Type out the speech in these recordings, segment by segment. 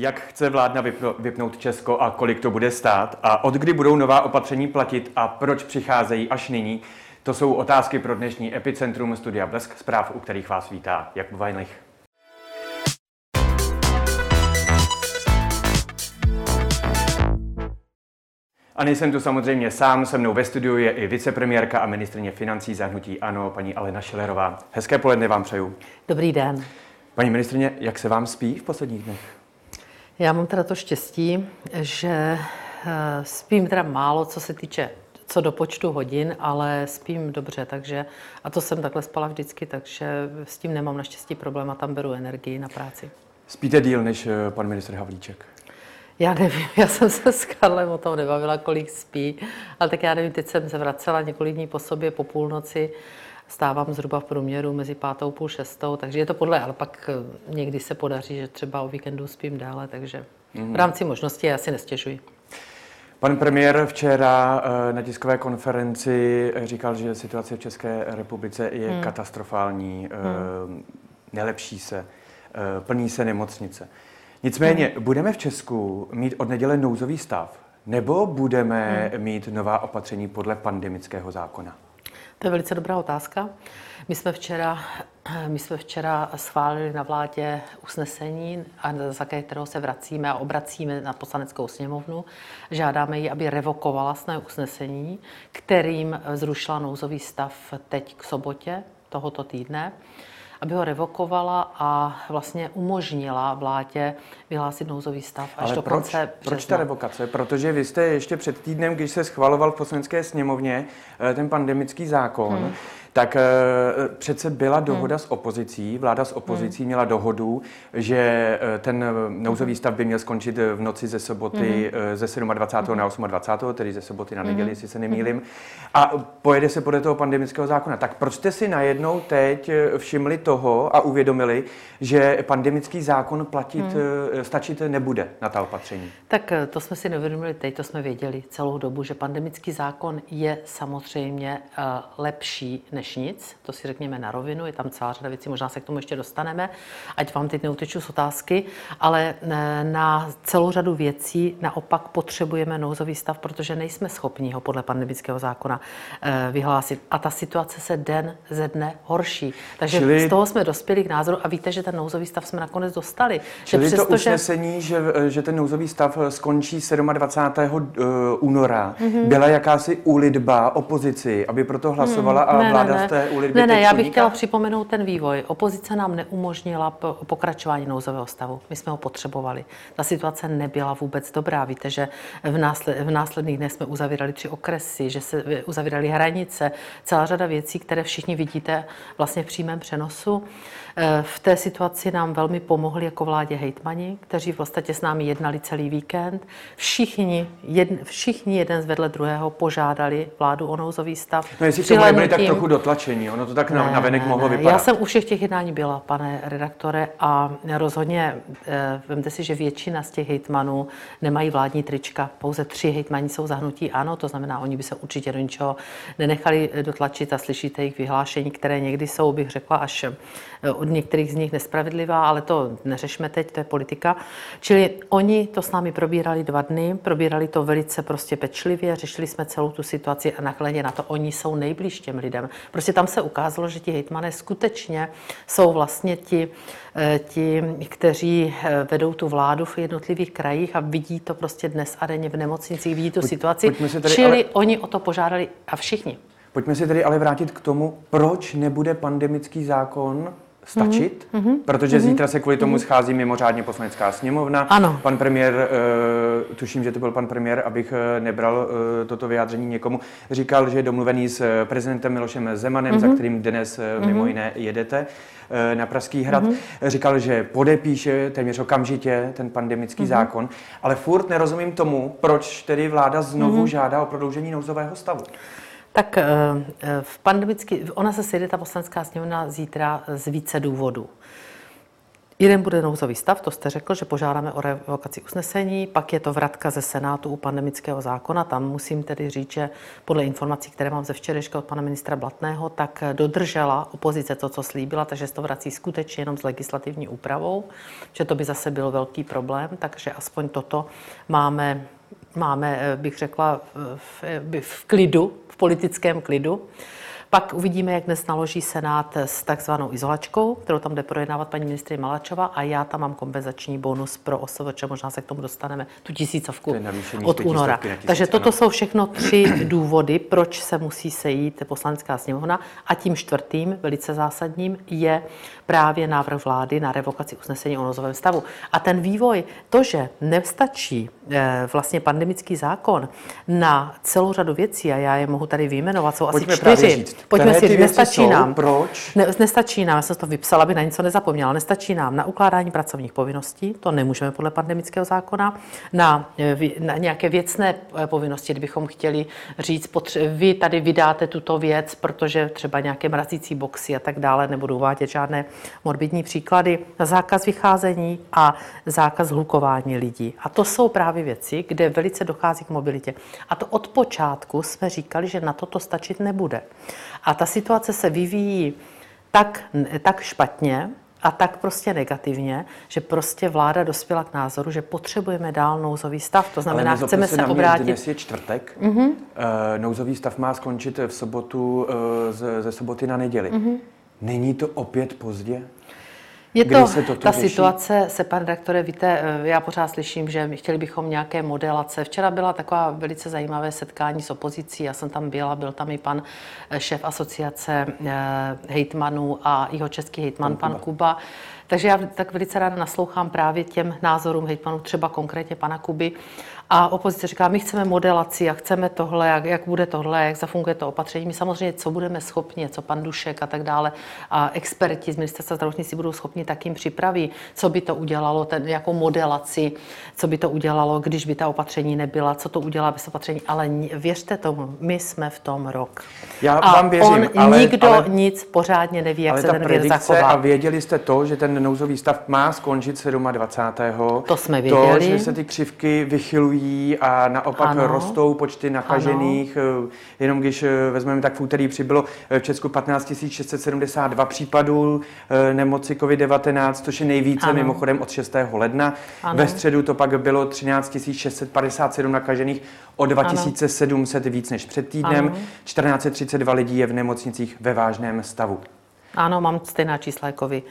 Jak chce vládna vypnout Česko a kolik to bude stát? A od kdy budou nová opatření platit a proč přicházejí až nyní? To jsou otázky pro dnešní Epicentrum Studia Blesk, zpráv, u kterých vás vítá Jakub Vajnlich. A nejsem tu samozřejmě sám, se mnou ve studiu je i vicepremiérka a ministrině financí zahnutí ANO, paní Alena Šilerová. Hezké poledne vám přeju. Dobrý den. Paní ministrině, jak se vám spí v posledních dnech? Já mám teda to štěstí, že eh, spím teda málo, co se týče co do počtu hodin, ale spím dobře, takže a to jsem takhle spala vždycky, takže s tím nemám naštěstí problém a tam beru energii na práci. Spíte díl než eh, pan ministr Havlíček? Já nevím, já jsem se s Karlem o tom nebavila, kolik spí, ale tak já nevím, teď jsem se vracela několik dní po sobě po půlnoci, stávám zhruba v průměru mezi pátou půl šestou, takže je to podle, ale pak eh, někdy se podaří, že třeba o víkendu spím dále, takže mm. v rámci možností já si nestěžuji. Pan premiér včera eh, na tiskové konferenci říkal, že situace v České republice je hmm. katastrofální, hmm. nelepší se, plní se nemocnice. Nicméně, hmm. budeme v Česku mít od neděle nouzový stav, nebo budeme hmm. mít nová opatření podle pandemického zákona? To je velice dobrá otázka. My jsme včera, my jsme včera schválili na vládě usnesení, za kterého se vracíme a obracíme na poslaneckou sněmovnu. Žádáme ji, aby revokovala své usnesení, kterým zrušila nouzový stav teď k sobotě tohoto týdne aby ho revokovala a vlastně umožnila vládě vyhlásit nouzový stav až Ale do proč, konce Proč ta revokace? Protože vy jste ještě před týdnem, když se schvaloval v poslanecké sněmovně eh, ten pandemický zákon, hmm tak eh, přece byla dohoda hmm. s opozicí, vláda s opozicí hmm. měla dohodu, že eh, ten nouzový stav by měl skončit v noci ze soboty hmm. ze 27. Hmm. na 28. tedy ze soboty na neděli, hmm. jestli se nemýlim. Hmm. A pojede se podle toho pandemického zákona. Tak proč jste si najednou teď všimli toho a uvědomili, že pandemický zákon platit, hmm. stačit nebude na ta opatření? Tak to jsme si neuvědomili teď, to jsme věděli celou dobu, že pandemický zákon je samozřejmě lepší než nic, to si řekněme na rovinu, je tam celá řada věcí, možná se k tomu ještě dostaneme, ať vám teď neuteču z otázky, ale eh, na celou řadu věcí naopak potřebujeme nouzový stav, protože nejsme schopni ho podle pandemického zákona eh, vyhlásit. A ta situace se den ze dne horší. Takže Čili... z toho jsme dospěli k názoru a víte, že ten nouzový stav jsme nakonec dostali. Čili že přesto, to usnesení, že... Že, že ten nouzový stav skončí 27. Eh, února, mm-hmm. byla jakási úlitba opozici, aby proto hlasovala mm, a ne, vláda ne, ne. té Ne, ne, já bych chtěla připomenout ten vývoj. Opozice nám neumožnila pokračování nouzového stavu. My jsme ho potřebovali. Ta situace nebyla vůbec dobrá. Víte, že v, násled, v následných dnech jsme uzavírali tři okresy, že se uzavíraly hranice, celá řada věcí, které všichni vidíte vlastně v přímém přenosu. Eh, v té situaci nám velmi pomohli jako vládě hejtmani, kteří v podstatě s námi jednali celý víkend. Všichni, jed, všichni jeden z vedle druhého požádali vládu o nouzový stav. No jestli to byli tak trochu dotlačení, ono to tak ne, navenek ne, mohlo ne. vypadat. Já jsem u všech těch jednání byla, pane redaktore, a rozhodně eh, vemte si, že většina z těch hejtmanů nemají vládní trička. Pouze tři hejtmani jsou zahnutí ano, to znamená, oni by se určitě do ničeho nenechali dotlačit a slyšíte jejich vyhlášení, které někdy jsou, bych řekla, až eh, od některých z nich nespravedlivá, ale to neřešme teď, to je politika. Čili oni to s námi probírali dva dny, probírali to velice prostě pečlivě, řešili jsme celou tu situaci a nakladně na to oni jsou nejblíž těm lidem. Prostě tam se ukázalo, že ti hejtmané skutečně jsou vlastně ti, eh, ti, kteří eh, vedou tu vládu v jednotlivých krajích a vidí to prostě dnes a denně v nemocnicích, vidí tu Pojď, situaci. Tady, Čili ale... oni o to požádali a všichni. Pojďme se tedy ale vrátit k tomu, proč nebude pandemický zákon stačit, mm-hmm. protože mm-hmm. zítra se kvůli tomu mm-hmm. schází mimořádně poslanecká sněmovna. Ano. Pan premiér, uh, tuším, že to byl pan premiér, abych uh, nebral uh, toto vyjádření někomu, říkal, že je domluvený s prezidentem Milošem Zemanem, mm-hmm. za kterým dnes uh, mimo jiné jedete na Pražský hrad. Mm-hmm. Říkal, že podepíše téměř okamžitě ten pandemický mm-hmm. zákon, ale furt nerozumím tomu, proč tedy vláda znovu mm-hmm. žádá o prodloužení nouzového stavu. Tak eh, eh, v pandemický, ona se sejde ta poslanecká sněmovna zítra z více důvodů. Jeden bude nouzový stav, to jste řekl, že požádáme o revokaci usnesení, pak je to vratka ze Senátu u pandemického zákona. Tam musím tedy říct, že podle informací, které mám ze včerejška od pana ministra Blatného, tak dodržela opozice to, co slíbila, takže se to vrací skutečně jenom s legislativní úpravou, že to by zase byl velký problém, takže aspoň toto máme, máme bych řekla, v, v klidu, politickém klidu. Pak uvidíme, jak dnes naloží Senát s takzvanou izolačkou, kterou tam jde projednávat paní ministrině Malačová a já tam mám kompenzační bonus pro OSVČ, možná se k tomu dostaneme, tu tisícovku od února. Tisíc, Takže toto ano. jsou všechno tři důvody, proč se musí sejít poslanecká sněmovna a tím čtvrtým, velice zásadním, je právě návrh vlády na revokaci usnesení o nozovém stavu. A ten vývoj, to, že nestačí eh, vlastně pandemický zákon na celou řadu věcí, a já je mohu tady vyjmenovat, jsou Pojďme asi čtyři. Pojďme si říct, nestačí jsou, nám. Proč? Ne, nestačí nám, já jsem to vypsala, aby na něco nezapomněla, nestačí nám na ukládání pracovních povinností, to nemůžeme podle pandemického zákona, na, eh, na nějaké věcné eh, povinnosti, kdybychom chtěli říct, potře- vy tady vydáte tuto věc, protože třeba nějaké mrazící boxy a tak dále, nebudu uvádět žádné morbidní příklady, zákaz vycházení a zákaz hlukování lidí. A to jsou právě věci, kde velice dochází k mobilitě. A to od počátku jsme říkali, že na toto stačit nebude. A ta situace se vyvíjí tak, tak špatně, a tak prostě negativně, že prostě vláda dospěla k názoru, že potřebujeme dál nouzový stav. To znamená, Ale chceme se, se obrátit. Dnes je čtvrtek. Mm-hmm. Nouzový stav má skončit v sobotu eh, ze, ze soboty na neděli. Mm-hmm. Není to opět pozdě? Je to, se ta řeší? situace se, pan redaktore, víte, eh, já pořád slyším, že chtěli bychom nějaké modelace. Včera byla taková velice zajímavé setkání s opozicí, já jsem tam byla, byl tam i pan eh, šéf asociace eh, hejtmanů a jeho český hejtman, pan, pan Kuba. Kuba. Takže já tak velice ráda naslouchám právě těm názorům hejtmanů, třeba konkrétně pana Kuby. A opozice říká, my chceme modelaci a chceme tohle, jak, jak bude tohle, jak zafunguje to opatření. My samozřejmě, co budeme schopni, co pan Dušek a tak dále, a experti z ministerstva zdravotnictví budou schopni, tak jim připraví, co by to udělalo, ten, jako modelaci, co by to udělalo, když by ta opatření nebyla, co to udělá bez opatření. Ale věřte tomu, my jsme v tom rok. Já a vám věřím, on, ale, nikdo ale, nic pořádně neví, jak ale se ten věr zachová. A věděli jste to, že ten nouzový stav má skončit 27. To jsme věděli. To, že se ty křivky vychylují a naopak ano. rostou počty nakažených. Ano. Jenom když eh, vezmeme, tak v úterý přibylo eh, v Česku 15 672 případů eh, nemoci COVID-19, což je nejvíce ano. mimochodem od 6. ledna. Ano. Ve středu to pak bylo 13 657 nakažených, o 2700 ano. víc než před týdnem. Ano. 1432 lidí je v nemocnicích ve vážném stavu. Ano, mám stejná čísla jako vy,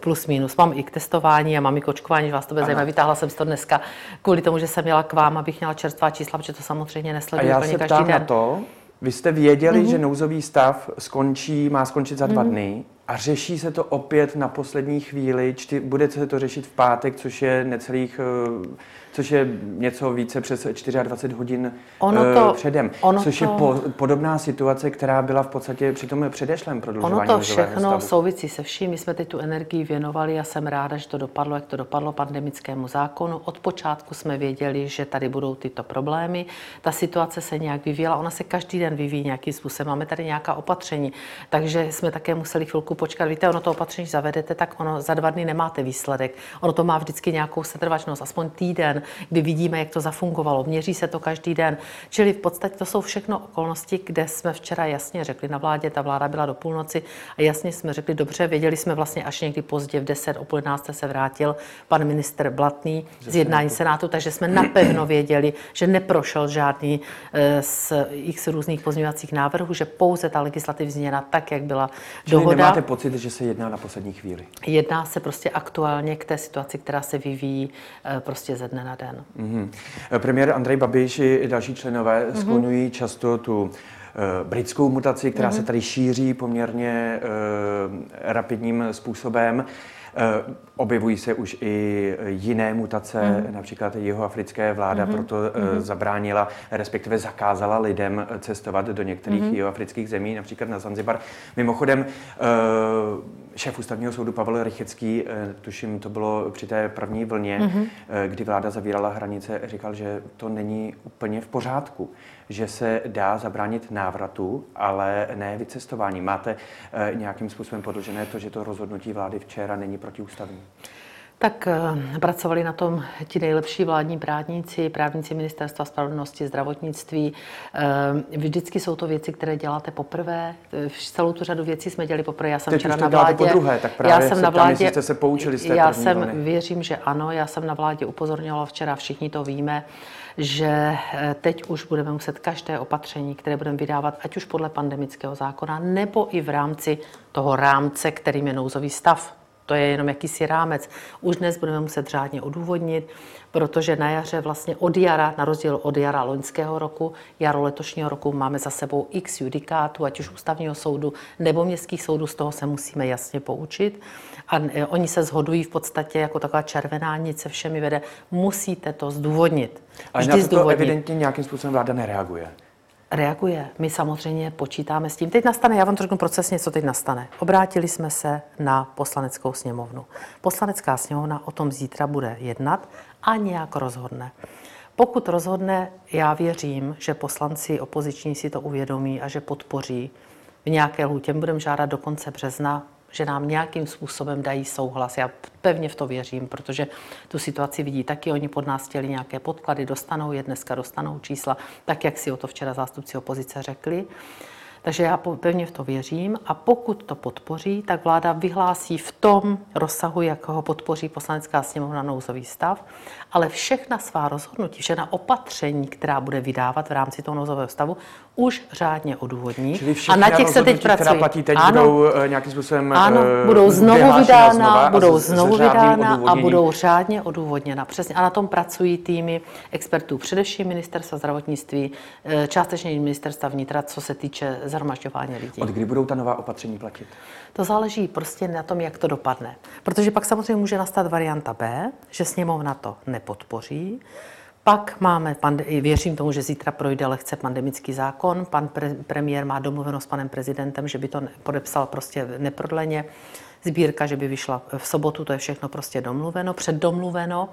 plus minus. Mám i k testování a mám i k očkování, že vás to bude zajímat. Vytáhla jsem to dneska kvůli tomu, že jsem měla k vám, abych měla čerstvá čísla, protože to samozřejmě nesleduji úplně každý den. na to, vy jste věděli, mm-hmm. že nouzový stav skončí, má skončit za dva mm-hmm. dny a řeší se to opět na poslední chvíli. Čty, bude se to řešit v pátek, což je necelých uh, což je něco více přes 24 hodin ono eh, to, předem, ono což to, je po, podobná situace, která byla v podstatě při tom předešlém prodlužování Ono to všechno stavu. souvisí se vším. My jsme teď tu energii věnovali a jsem ráda, že to dopadlo, jak to dopadlo pandemickému zákonu. Od počátku jsme věděli, že tady budou tyto problémy. Ta situace se nějak vyvíjela, ona se každý den vyvíjí nějakým způsobem. Máme tady nějaká opatření, takže jsme také museli chvilku počkat. Víte, ono to opatření zavedete, tak ono za dva dny nemáte výsledek. Ono to má vždycky nějakou setrvačnost, aspoň týden, kdy vidíme, jak to zafungovalo. Měří se to každý den. Čili v podstatě to jsou všechno okolnosti, kde jsme včera jasně řekli na vládě, ta vláda byla do půlnoci a jasně jsme řekli, dobře, věděli jsme vlastně až někdy pozdě v 10, o půl 11 se vrátil pan minister Blatný z jednání Senátu, takže jsme napevno věděli, že neprošel žádný eh, z x různých pozměňovacích návrhů, že pouze ta legislativní změna tak, jak byla Čili dohoda. nemáte pocit, že se jedná na poslední chvíli? Jedná se prostě aktuálně k té situaci, která se vyvíjí eh, prostě ze dne na den. Mm-hmm. Premiér Andrej Babiš i další členové mm-hmm. skloňují často tu eh, britskou mutaci, která mm-hmm. se tady šíří poměrně uh, rapidním způsobem. Uh, objevují se už i jiné mutace, mm. například jeho africké vláda mm-hmm. proto mm-hmm. zabránila, respektive zakázala lidem cestovat do některých mm-hmm. jihoafrických zemí, například na Zanzibar. Mimochodem, uh, šéf ústavního soudu Pavel Rychecký, uh, tuším, to bylo při té první vlně, mm-hmm. kdy vláda zavírala hranice, říkal, že to není úplně v pořádku, že se dá zabránit návratu, ale ne vycestování. Máte uh, nějakým způsobem podložené to, že to rozhodnutí vlády včera není protiústavní? Tak eh, pracovali na tom ti nejlepší vládní právníci, právníci ministerstva spravedlnosti, zdravotnictví. Eh, vždycky jsou to věci, které děláte poprvé. Eh, celou tu řadu věcí jsme dělali poprvé. Já jsem Teď včera na vládě. po druhé, tak právě já jsem se na vládě. jestli jste se poučili z té já první jsem, vlny. věřím, že ano. Já jsem na vládě upozorňovala včera, všichni to víme, že teď už budeme muset každé opatření, které budeme vydávat, ať už podle pandemického zákona, nebo i v rámci toho rámce, kterým je nouzový stav, to je jenom jakýsi rámec. Už dnes budeme muset řádně odůvodnit, protože na jaře vlastně od jara, na rozdíl od jara loňského roku, jaro letošního roku máme za sebou x judikátů, ať už ústavního soudu nebo městských soudů, z toho se musíme jasně poučit. A e, oni se shodují v podstatě jako taková červená nic se všemi vede. Musíte to zdůvodnit. Ale na to, to evidentně nějakým způsobem vláda nereaguje. Reaguje. My samozřejmě počítáme s tím. Teď nastane, já vám to řeknu procesně, co teď nastane. Obrátili jsme se na poslaneckou sněmovnu. Poslanecká sněmovna o tom zítra bude jednat a nějak rozhodne. Pokud rozhodne, já věřím, že poslanci opoziční si to uvědomí a že podpoří v nějaké lhůtě. Budeme žádat do konce března že nám nějakým způsobem dají souhlas. Já pevně v to věřím, protože tu situaci vidí taky. Oni pod nás chtěli nějaké podklady, dostanou je, dneska dostanou čísla, tak jak si o to včera zástupci opozice řekli. Takže já pevně v to věřím a pokud to podpoří, tak vláda vyhlásí v tom rozsahu, jak ho podpoří poslanecká sněmovna nouzový stav, ale všechna svá rozhodnutí, všechna opatření, která bude vydávat v rámci toho nouzového stavu, už řádně odůvodní. A na těch se teď pracuje. která platí teď, ano, budou uh, nějakým způsobem Ano, uh, budou znovu vydána, budou znovu vydána a budou řádně odůvodněna. Přesně. A na tom pracují týmy expertů, především ministerstva zdravotnictví, eh, částečně ministerstva vnitra, co se týče zhromažďování lidí. Od kdy budou ta nová opatření platit? To záleží prostě na tom, jak to dopadne. Protože pak samozřejmě může nastat varianta B, že sněmovna to nepodpoří. Pak máme, věřím tomu, že zítra projde lehce pandemický zákon. Pan pre, premiér má domluveno s panem prezidentem, že by to podepsal prostě neprodleně. Sbírka, že by vyšla v sobotu, to je všechno prostě domluveno, předdomluveno.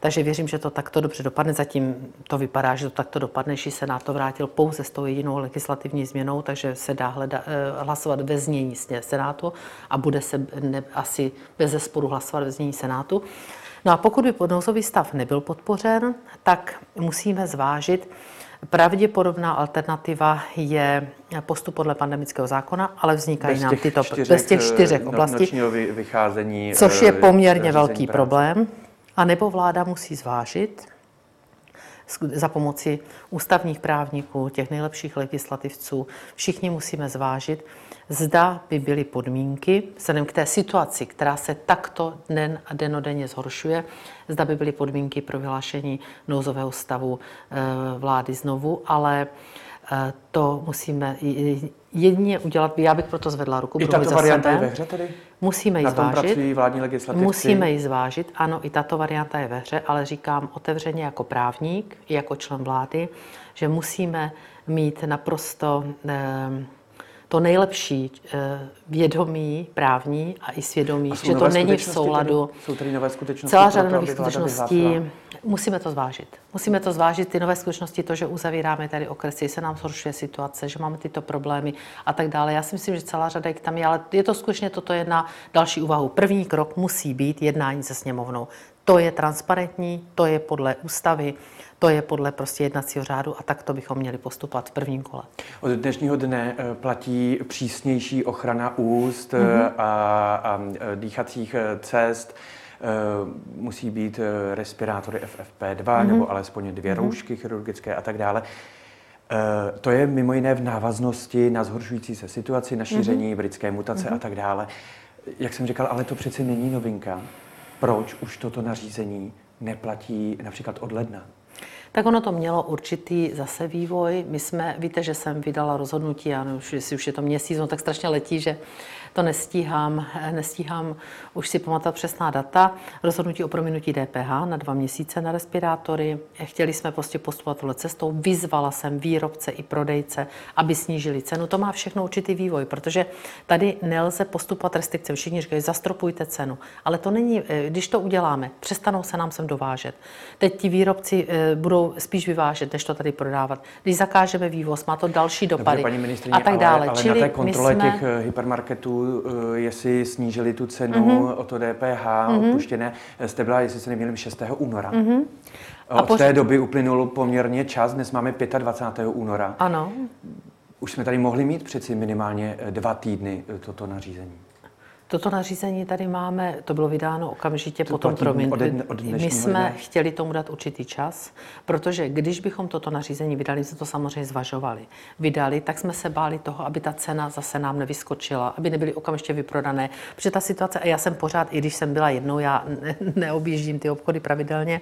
Takže věřím, že to takto dobře dopadne. Zatím to vypadá, že to takto dopadne, že Senát to vrátil pouze s tou jedinou legislativní změnou, takže se dá hleda, eh, hlasovat ve znění Senátu a bude se ne, asi bez zesporu hlasovat ve znění Senátu. No a pokud by nouzový stav nebyl podpořen, tak musíme zvážit, Pravděpodobná alternativa je postup podle pandemického zákona, ale vznikají nám tyto čtyřek, bez těch čtyřech eh, oblastí, vycházení, což je eh, poměrně velký práce. problém. A nebo vláda musí zvážit za pomoci ústavních právníků, těch nejlepších legislativců, všichni musíme zvážit, zda by byly podmínky, vzhledem k té situaci, která se takto den a denodenně zhoršuje, zda by byly podmínky pro vyhlášení nouzového stavu eh, vlády znovu, ale to musíme jedině udělat, já bych proto zvedla ruku. I tato varianta je ve hře tedy? Musíme ji zvážit. vládní legislativci? Musíme ji zvážit, ano, i tato varianta je ve hře, ale říkám otevřeně jako právník, i jako člen vlády, že musíme mít naprosto eh, to nejlepší eh, vědomí právní a i svědomí, že to není v souladu. Tedy, jsou tady nové skutečnosti? Celá řada nových skutečností. Musíme to zvážit. Musíme to zvážit, ty nové skutečnosti, to, že uzavíráme tady okresy, se nám zhoršuje situace, že máme tyto problémy a tak dále. Já si myslím, že celá řada jich tam je, ale je to skutečně toto jedna další úvahu. První krok musí být jednání se sněmovnou. To je transparentní, to je podle ústavy, to je podle prostě jednacího řádu a tak to bychom měli postupovat v prvním kole. Od dnešního dne eh, platí přísnější ochrana úst mm-hmm. a, a dýchacích cest. Musí být respirátory FFP2 mm-hmm. nebo alespoň dvě mm-hmm. roušky chirurgické a tak dále. To je mimo jiné v návaznosti na zhoršující se situaci, na šíření mm-hmm. britské mutace mm-hmm. a tak dále. Jak jsem říkal, ale to přece není novinka. Proč už toto nařízení neplatí například od ledna? Tak ono to mělo určitý zase vývoj. My jsme, víte, že jsem vydala rozhodnutí, já nevím, jestli už je to měsíc, no tak strašně letí, že to nestíhám, nestíhám už si pamatovat přesná data. Rozhodnutí o prominutí DPH na dva měsíce na respirátory. Chtěli jsme prostě postupovat tohle cestou. Vyzvala jsem výrobce i prodejce, aby snížili cenu. To má všechno určitý vývoj, protože tady nelze postupovat restrikce. Všichni říkají, zastropujte cenu. Ale to není, eh, když to uděláme, přestanou se nám sem dovážet. Teď ti výrobci eh, budou budou spíš vyvážet, než to tady prodávat. Když zakážeme vývoz, má to další dopady Dobře, paní a tak dále. Ale, ale Čili na té kontrole jsme... těch hypermarketů, jestli snížili tu cenu mm-hmm. o to DPH mm-hmm. odpuštěné, jste byla, jestli se nemýlím, 6. února. Mm-hmm. Od poř... té doby uplynul poměrně čas, dnes máme 25. února. Ano. Už jsme tady mohli mít přeci minimálně dva týdny toto nařízení. Toto nařízení tady máme, to bylo vydáno okamžitě to potom, promiň, od, od my jsme dne. chtěli tomu dát určitý čas, protože když bychom toto nařízení vydali, jsme to samozřejmě zvažovali, vydali, tak jsme se báli toho, aby ta cena zase nám nevyskočila, aby nebyly okamžitě vyprodané, protože ta situace, a já jsem pořád, i když jsem byla jednou, já ne, neobjíždím ty obchody pravidelně,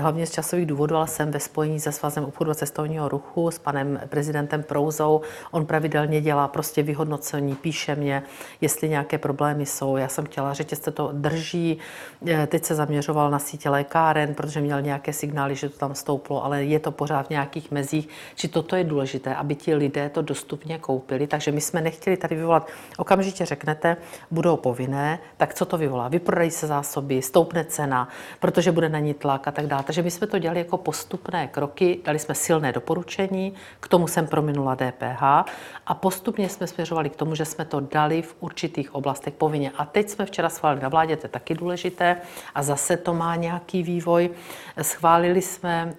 hlavně z časových důvodů, ale jsem ve spojení se Svazem obchodu a cestovního ruchu s panem prezidentem Prouzou. On pravidelně dělá prostě vyhodnocení, píše mě, jestli nějaké problémy jsou. Já jsem chtěla, že se to drží. Eh, teď se zaměřoval na sítě lékáren, protože měl nějaké signály, že to tam stouplo, ale je to pořád v nějakých mezích. Či toto je důležité, aby ti lidé to dostupně koupili. Takže my jsme nechtěli tady vyvolat, okamžitě řeknete, budou povinné, tak co to vyvolá? Vyprodají se zásoby, stoupne cena, protože bude na ní tlak a tak dále dál. Takže my jsme to dělali jako postupné kroky, dali jsme silné doporučení, k tomu jsem prominula DPH a postupně jsme směřovali k tomu, že jsme to dali v určitých oblastech povinně. A teď jsme včera schválili na vládě, to je taky důležité, a zase to má nějaký vývoj. Schválili jsme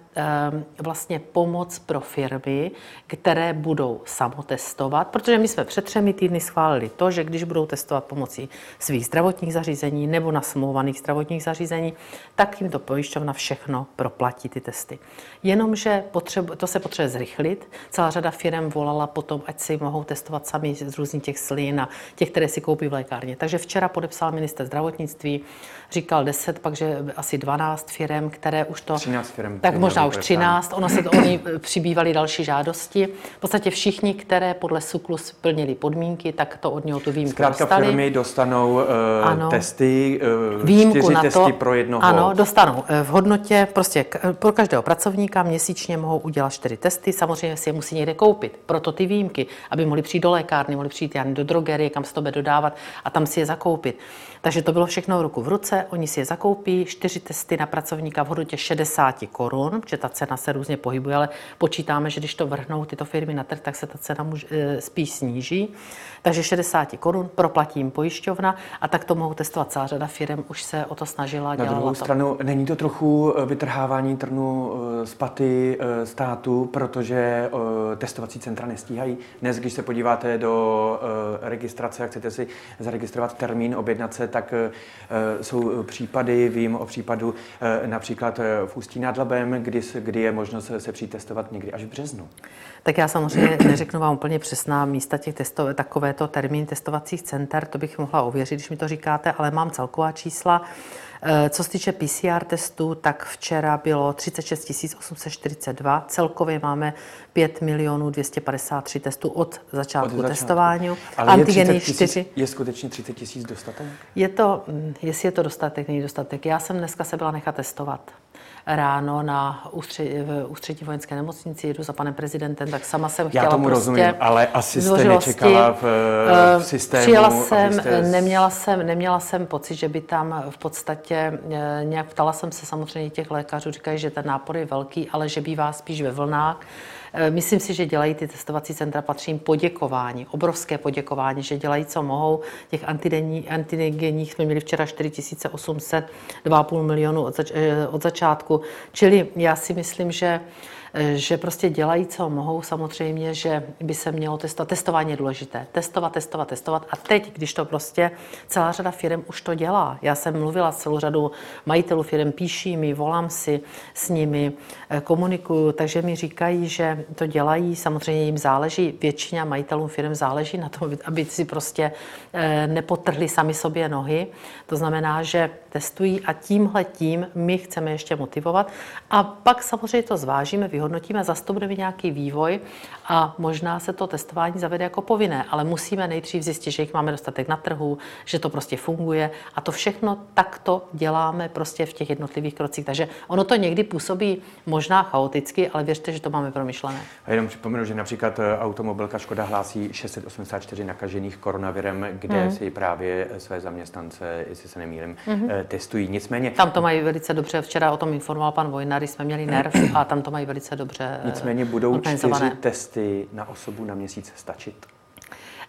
vlastně pomoc pro firmy, které budou samotestovat, protože my jsme před třemi týdny schválili to, že když budou testovat pomocí svých zdravotních zařízení nebo nasmluvaných zdravotních zařízení, tak jim to pojišťovna všechno všechno proplatí ty testy. Jenomže potřebu, to se potřebuje zrychlit. Celá řada firm volala potom, ať si mohou testovat sami z různých těch slin a těch, které si koupí v lékárně. Takže včera podepsal minister zdravotnictví, říkal 10, pak že asi 12 firm, které už to... 13 firm. Tak možná už 13, ono se to, oni přibývali další žádosti. V podstatě všichni, které podle SUKLU splnili podmínky, tak to od něho tu výjimku Zkrátka dostali. firmy dostanou uh, ano. testy, uh, výjimku čtyři na testy to, pro jednoho. Ano, dostanou v hodnotě, prostě pro každého pracovníka měsíčně mohou udělat čtyři testy, samozřejmě si je musí někde koupit, proto ty výjimky, aby mohli přijít do lékárny, mohli přijít jen do drogerie, kam se to bude dodávat a tam si je zakoupit. Takže to bylo všechno ruku v ruce, oni si je zakoupí, čtyři testy na pracovníka v hodnotě 60 korun, protože ta cena se různě pohybuje, ale počítáme, že když to vrhnou tyto firmy na trh, tak se ta cena může, e, spíš sníží. Takže 60 korun proplatím pojišťovna a tak to mohou testovat celá řada firm, už se o to snažila. Na druhou to. stranu, není to trochu e, vytrhávání trnu e, z paty státu, protože testovací centra nestíhají. Dnes, když se podíváte do registrace a chcete si zaregistrovat termín, objednat se, tak jsou případy, vím o případu například v Ústí nad Labem, kdy, kdy je možnost se přitestovat někdy až v březnu. Tak já samozřejmě neřeknu vám úplně přesná místa těch testov, takovéto termín testovacích center, to bych mohla ověřit, když mi to říkáte, ale mám celková čísla. Eh, co se týče PCR testů, tak včera bylo 36 842, celkově máme 5 milionů 253 testů od začátku, od začátku. testování. Ale Antigeny je, 4. je skutečně 30 tisíc dostatek? Je to, hm, jestli je to dostatek, není dostatek. Já jsem dneska se byla nechat testovat ráno na ústředí, v ústřední vojenské nemocnici, jedu za panem prezidentem, tak sama jsem chtěla Já tomu prostě rozumím, ale asi jste nečekala v, v eh, systému. Přijela jsem, jste... neměla, jsem, neměla jsem pocit, že by tam v podstatě eh, nějak ptala jsem se samozřejmě těch lékařů, říkají, že ten nápor je velký, ale že bývá spíš ve vlnách. Eh, myslím si, že dělají ty testovací centra, patří jim poděkování, obrovské poděkování, že dělají, co mohou. Těch antigenních jsme měli včera 4800, 2,5 milionu od, zač- od začátku. Čili já si myslím, že že prostě dělají, co mohou. Samozřejmě, že by se mělo testovat. Testování je důležité. Testovat, testovat, testovat. A teď, když to prostě celá řada firm už to dělá. Já jsem mluvila s celou řadou majitelů firm, píší mi, volám si s nimi, eh, komunikuju, takže mi říkají, že to dělají. Samozřejmě jim záleží, většina majitelů firm záleží na tom, aby si prostě eh, nepotrhli sami sobě nohy. To znamená, že testují a tímhle tím my chceme ještě motivovat. A pak samozřejmě to zvážíme, vyhodnotíme, zase to bude mít nějaký vývoj a možná se to testování zavede jako povinné, ale musíme nejdřív zjistit, že jich máme dostatek na trhu, že to prostě funguje a to všechno takto děláme prostě v těch jednotlivých krocích. Takže ono to někdy působí možná chaoticky, ale věřte, že to máme promyšlené. A jenom připomenu, že například eh, automobilka Škoda hlásí 684 nakažených koronavirem, kde hmm. si právě své zaměstnance, jestli se nemýlím, hmm. testují. Nicméně... Tam to mají velice dobře. Včera o tom informoval pan Vojnary, jsme měli nerv a tam to mají velice dobře Nicméně budou čtyři testy na osobu na měsíc stačit?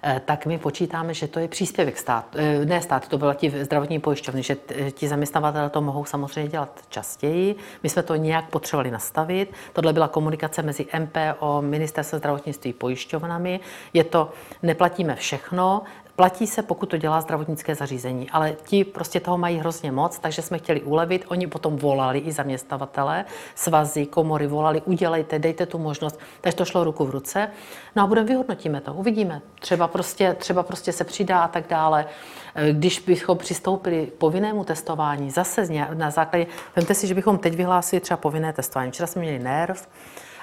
Eh, tak my počítáme, že to je příspěvek stát, eh, ne stát, to byla ti zdravotní pojišťovny, že ti zaměstnavatelé to mohou samozřejmě dělat častěji. My jsme to nějak potřebovali nastavit. Tohle byla komunikace mezi MPO, Ministerstvem zdravotnictví, pojišťovnami. Je to, neplatíme všechno, Platí se, pokud to dělá zdravotnické zařízení, ale ti prostě toho mají hrozně moc, takže jsme chtěli ulevit. Oni potom volali i zaměstnavatele, svazy, komory volali, udělejte, dejte tu možnost. Takže to šlo ruku v ruce. No a budeme vyhodnotíme to, uvidíme. Třeba prostě, třeba prostě se přidá a tak dále. Když bychom přistoupili k povinnému testování, zase na základě, vemte si, že bychom teď vyhlásili třeba povinné testování. Včera jsme měli nerv,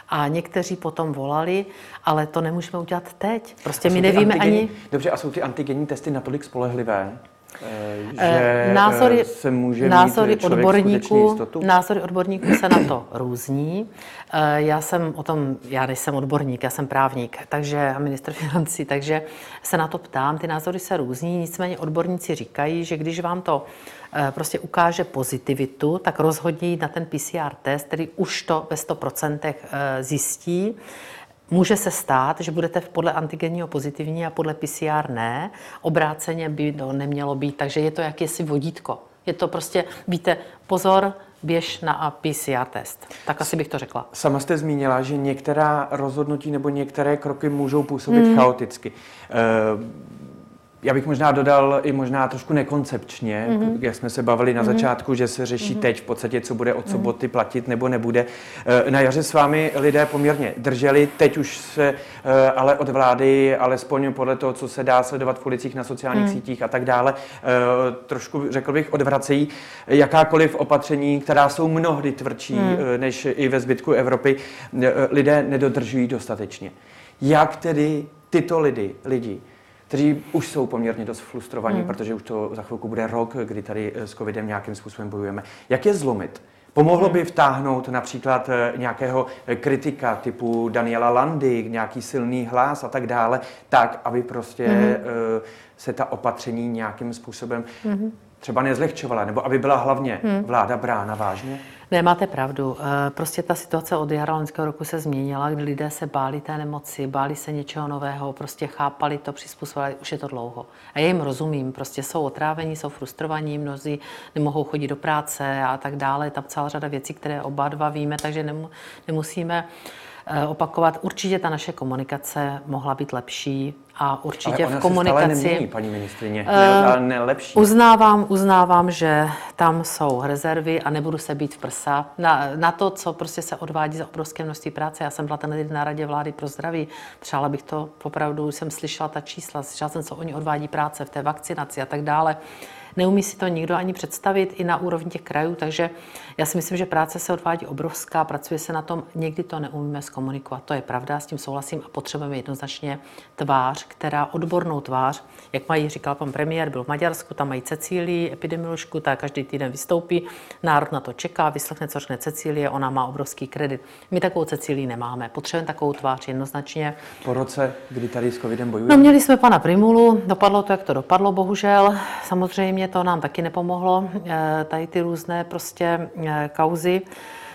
a někteří potom volali, ale to nemůžeme udělat teď. Prostě my nevíme ani... Dobře, a jsou ty antigenní testy natolik spolehlivé, eh, že eh, názory, se může názory mít odborníků, názory odborníků se na to různí. Eh, já jsem o tom, já nejsem odborník, já jsem právník, takže a minister financí, takže se na to ptám. Ty názory se různí, nicméně odborníci říkají, že když vám to Eh, prostě ukáže pozitivitu, tak rozhodně jít na ten PCR test, který už to ve 100% eh, zjistí. Může se stát, že budete podle antigenního pozitivní a podle PCR ne. Obráceně by to nemělo být, takže je to jakési vodítko. Je to prostě, víte, pozor, běž na PCR test. Tak asi bych to řekla. Sama jste zmínila, že některá rozhodnutí nebo některé kroky můžou působit mm. chaoticky. E- já bych možná dodal i možná trošku nekoncepčně, mm-hmm. jak jsme se bavili na mm-hmm. začátku, že se řeší mm-hmm. teď v podstatě, co bude od mhm. soboty platit nebo nebude. Eh, na jaře s vámi lidé poměrně drželi, teď už se eh, ale od vlády, alespoň podle toho, co se dá sledovat v ulicích na sociálních mm. sítích a tak dále, eh, trošku, řekl bych, odvracejí jakákoliv opatření, která jsou mnohdy tvrdší mm. než i ve zbytku Evropy, lidé nedodržují dostatečně. Jak tedy tyto lidi, lidi kteří už jsou poměrně dost frustrovaní, hmm. protože už to za chvilku bude rok, kdy tady eh, s covidem nějakým způsobem bojujeme. Jak je zlomit? Pomohlo hmm. by vtáhnout například eh, nějakého eh, kritika typu Daniela Landy, nějaký silný hlas a tak dále, tak, aby prostě hmm. se ta opatření nějakým způsobem hmm. třeba nezlehčovala, nebo aby byla hlavně hmm. vláda brána vážně? Ne, máte pravdu. Eh, prostě ta situace od jara loňského roku se změnila, kdy lidé se báli té nemoci, báli se něčeho nového, prostě chápali to, přizpůsobili, už je to dlouho. A já jim rozumím, prostě jsou otrávení, jsou frustrovaní, mnozí nemohou chodit do práce a tak dále. Je tam celá řada věcí, které oba dva víme, takže nemusíme opakovat. Určitě ta naše komunikace mohla být lepší a určitě Ale v komunikaci. Se nemění, paní ministrině, uh, ne, lepší. Uznávám, uznávám, že tam jsou rezervy a nebudu se být v prsa. Na, na to, co prostě se odvádí za obrovské množství práce. Já jsem byla ten na radě vlády pro zdraví. Přála bych to, opravdu jsem slyšela ta čísla, slyšela jsem, co oni odvádí práce v té vakcinaci a tak dále. Neumí si to nikdo ani představit i na úrovni těch krajů, takže já si myslím, že práce se odvádí obrovská, pracuje se na tom, někdy to neumíme zkomunikovat. To je pravda, s tím souhlasím a potřebujeme jednoznačně tvář, která odbornou tvář, jak mají, říkal pan premiér, byl v Maďarsku, tam mají Cecílii, epidemioložku, tak každý týden vystoupí, národ na to čeká, vyslechne, co řekne Cecílie, ona má obrovský kredit. My takovou Cecílii nemáme, potřebujeme takovou tvář jednoznačně. Po roce, kdy tady s covidem bojujeme? No měli jsme pana Primulu, dopadlo to, jak to dopadlo, bohužel. Samozřejmě to nám taky nepomohlo, eh, tady ty různé prostě eh, kauzy.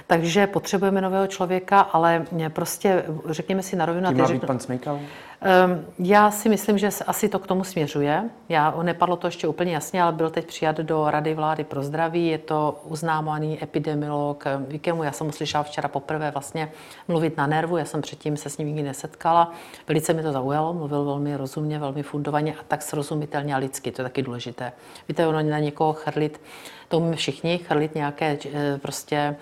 Takže potřebujeme nového člověka, ale prostě řekněme si na rovinu. Tím má být pan Smejkal? Ehm, já si myslím, že asi to k tomu směřuje. Já, nepadlo to ještě úplně jasně, ale byl teď přijat do Rady vlády pro zdraví. Je to uznávaný epidemiolog Vikemu. Já jsem mu slyšela včera poprvé vlastně mluvit na nervu. Já jsem předtím se s ním nikdy nesetkala. Velice mi to zaujalo. Mluvil velmi rozumně, velmi fundovaně a tak srozumitelně a lidsky. To je taky důležité. Víte, ono na někoho chrlit, to umíme všichni, chrlit nějaké eh, prostě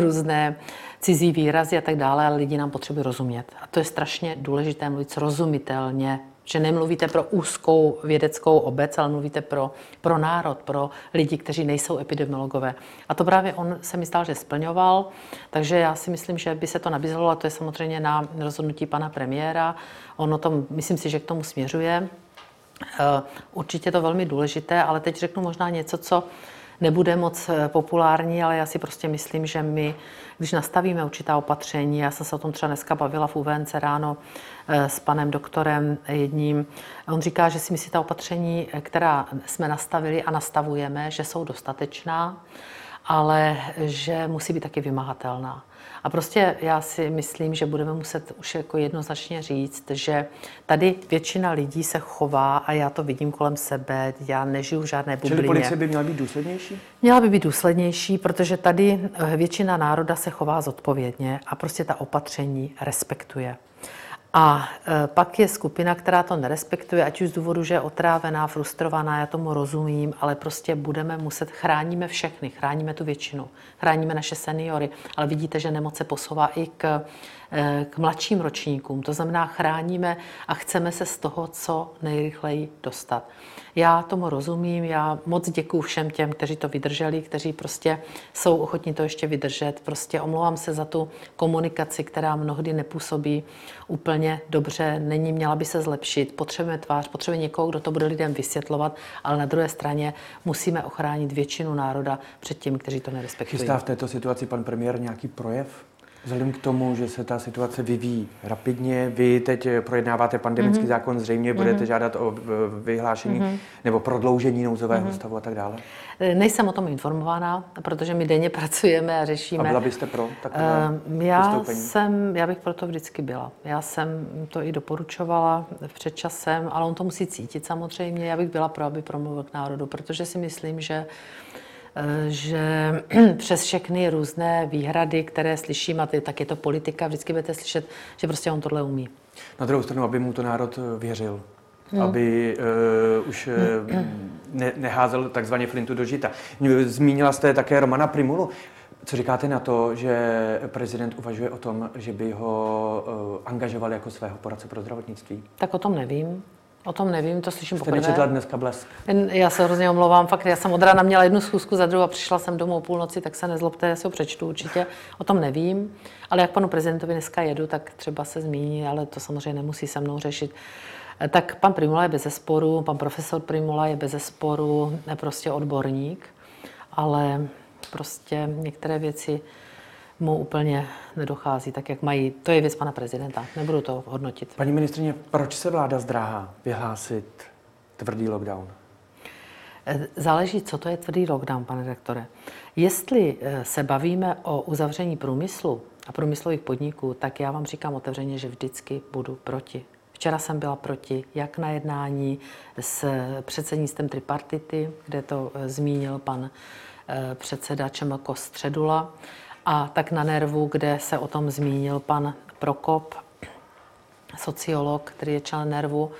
různé cizí výrazy a tak dále, ale lidi nám potřebují rozumět. A to je strašně důležité mluvit srozumitelně Že nemluvíte pro úzkou vědeckou obec, ale mluvíte pro, pro národ, pro lidi, kteří nejsou epidemiologové. A to právě on se mi stál, že splňoval, takže já si myslím, že by se to nabízelo, a to je samozřejmě na rozhodnutí pana premiéra. On o tom, myslím si, že k tomu směřuje. Eh, určitě to velmi důležité, ale teď řeknu možná něco, co nebude moc eh, populární, ale já si prostě myslím, že my, když nastavíme určitá opatření, já jsem se o tom třeba dneska bavila v UVNC ráno eh, s panem doktorem jedním, on říká, že si myslí ta opatření, která jsme nastavili a nastavujeme, že jsou dostatečná, ale že musí být taky vymahatelná. A prostě já si myslím, že budeme muset už jako jednoznačně říct, že tady většina lidí se chová a já to vidím kolem sebe, já nežiju v žádné bublině. Čili policie by měla být důslednější? Měla by být důslednější, protože tady eh, většina národa se chová zodpovědně a prostě ta opatření respektuje. A e, pak je skupina, která to nerespektuje, ať už z důvodu, že je otrávená, frustrovaná, já tomu rozumím, ale prostě budeme muset, chráníme všechny, chráníme tu většinu, chráníme naše seniory, ale vidíte, že nemoc se posouvá i k, e, k mladším ročníkům. To znamená, chráníme a chceme se z toho co nejrychleji dostat. Já tomu rozumím, já moc děkuji všem těm, kteří to vydrželi, kteří prostě jsou ochotní to ještě vydržet. Prostě omlouvám se za tu komunikaci, která mnohdy nepůsobí úplně dobře, není, měla by se zlepšit. Potřebujeme tvář, potřebujeme někoho, kdo to bude lidem vysvětlovat, ale na druhé straně musíme ochránit většinu národa před těmi, kteří to nerespektují. Chystá v této situaci pan premiér nějaký projev? Vzhledem k tomu, že se ta situace vyvíjí rapidně, vy teď projednáváte pandemický mm-hmm. zákon, zřejmě mm-hmm. budete žádat o vyhlášení mm-hmm. nebo prodloužení nouzového mm-hmm. stavu a tak dále? E, nejsem o tom informována, protože my denně pracujeme a řešíme. A byla byste pro takové uh, já jsem, já bych proto vždycky byla. Já jsem to i doporučovala před časem, ale on to musí cítit samozřejmě. Já bych byla pro, aby promluvil k národu, protože si myslím, že že přes všechny různé výhrady, které slyším, a ty, tak je to politika, vždycky budete slyšet, že prostě on tohle umí. Na druhou stranu, aby mu to národ eh, věřil. Hmm. aby uh, už uh, ne, neházel takzvaně flintu do žita. Zmínila jste také Romana Primulu. Co říkáte na to, že prezident uvažuje o tom, že by ho uh, angažoval jako svého poradce pro zdravotnictví? Tak o tom nevím. O tom nevím, to slyším Jste poprvé. nečetla dneska blesk? Já se hrozně omlouvám, fakt já jsem od rána měla jednu schůzku za druhou a přišla jsem domů o půlnoci, tak se nezlobte, já si ho přečtu určitě. O tom nevím, ale jak panu prezidentovi dneska jedu, tak třeba se zmíní, ale to samozřejmě nemusí se mnou řešit. Tak pan Primula je bez zesporu, pan profesor Primula je bez zesporu prostě odborník, ale prostě některé věci mu úplně nedochází tak, jak mají. To je věc pana prezidenta, nebudu to hodnotit. Paní ministrině, proč se vláda zdráhá vyhlásit tvrdý lockdown? Eh, záleží, co to je tvrdý lockdown, pane rektore. Jestli eh, se bavíme o uzavření průmyslu a průmyslových podniků, tak já vám říkám otevřeně, že vždycky budu proti. Včera jsem byla proti, jak na jednání s předsednictvem tripartity, kde to eh, zmínil pan předseda Čemko Středula, a tak na nervu, kde se o tom zmínil pan Prokop, sociolog, který je člen nervu,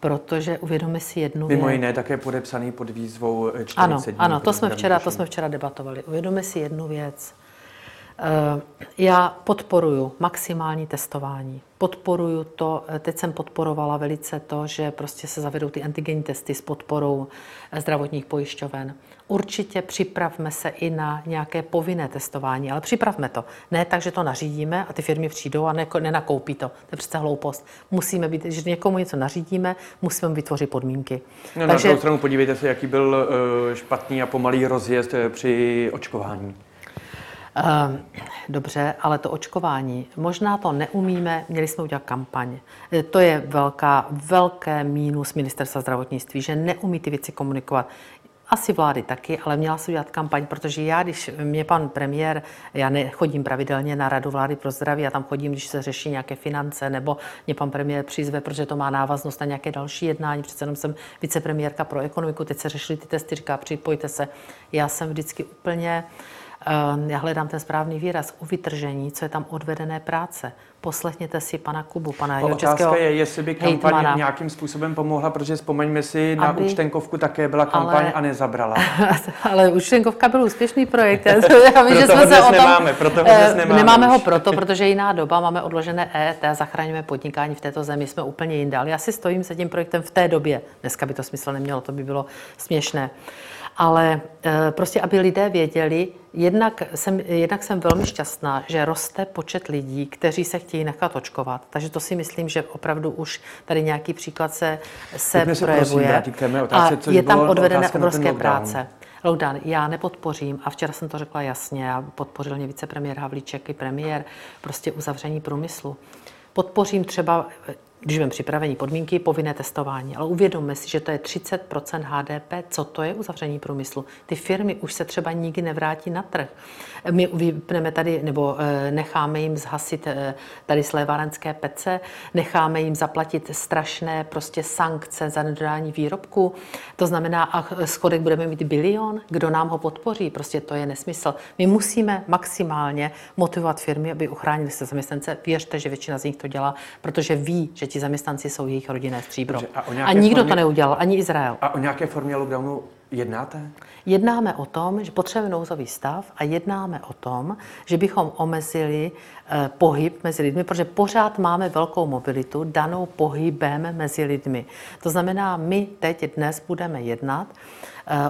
protože uvědomí si jednu Mimo věc. jiné také podepsaný pod výzvou 40 ano, dní. Ano, to jsme, včera, to jsme včera debatovali. Uvědomí si jednu věc. Já podporuji maximální testování. Podporuju to, eh, teď jsem podporovala velice to, že prostě se zavedou ty antigenní testy s podporou eh, zdravotních pojišťoven. Určitě připravme se i na nějaké povinné testování, ale připravme to. Ne tak, že to nařídíme a ty firmy přijdou a nenakoupí to. To je přece hloupost. Musíme být, že někomu něco nařídíme, musíme vytvořit podmínky. No, Takže... Na druhou stranu podívejte se, jaký byl špatný a pomalý rozjezd při očkování. Ehm, dobře, ale to očkování, možná to neumíme, měli jsme udělat kampaň. E, to je velká, velké mínus ministerstva zdravotnictví, že neumí ty věci komunikovat. Asi vlády taky, ale měla se udělat kampaň, protože já, když mě pan premiér, já nechodím pravidelně na radu vlády pro zdraví, já tam chodím, když se řeší nějaké finance, nebo mě pan premiér přizve, protože to má návaznost na nějaké další jednání. Přece jenom jsem vicepremiérka pro ekonomiku, teď se řešily ty testy, říká, připojte se. Já jsem vždycky úplně já hledám ten správný výraz, u vytržení, co je tam odvedené práce. Poslechněte si pana Kubu, pana Otázka je, jestli by kampaň hejtmana. nějakým způsobem pomohla, protože vzpomeňme si, na aby, účtenkovku také byla kampaň ale, a nezabrala. ale účtenkovka byl úspěšný projekt. Já vím, že jsme se o tom, nemáme, proto ho eh, nemáme. Nemáme ho proto, protože jiná doba, máme odložené EET a zachraňujeme podnikání v této zemi, jsme úplně jinde. Ale já si stojím se tím projektem v té době. Dneska by to smysl nemělo, to by bylo směšné ale eh, prostě, aby lidé věděli, jednak jsem, jednak jsem velmi šťastná, že roste počet lidí, kteří se chtějí nechat očkovat. Takže to si myslím, že opravdu už tady nějaký příklad se, se projevuje. Se prosím, otázce, a je tam odvedené obrovské práce. Lockdown já nepodpořím, a včera jsem to řekla jasně, a podpořil mě vicepremiér Havlíček i premiér, prostě uzavření průmyslu. Podpořím třeba když budeme připravení podmínky, povinné testování. Ale uvědomme si, že to je 30% HDP. Co to je uzavření průmyslu? Ty firmy už se třeba nikdy nevrátí na trh. My vypneme tady, nebo eh, necháme jim zhasit eh, tady slévárenské pece, necháme jim zaplatit strašné prostě sankce za nedodání výrobku. To znamená, a schodek budeme mít bilion, kdo nám ho podpoří. Prostě to je nesmysl. My musíme maximálně motivovat firmy, aby uchránili se zaměstnance. Věřte, že většina z nich to dělá, protože ví, že ti zaměstnanci jsou jejich rodinné stříbro. a, a nikdo formě, to neudělal, ani Izrael. A o nějaké formě lockdownu jednáte? Jednáme o tom, že potřebujeme nouzový stav a jednáme o tom, že bychom omezili eh, pohyb mezi lidmi, protože pořád máme velkou mobilitu danou pohybem mezi lidmi. To znamená, my teď dnes budeme jednat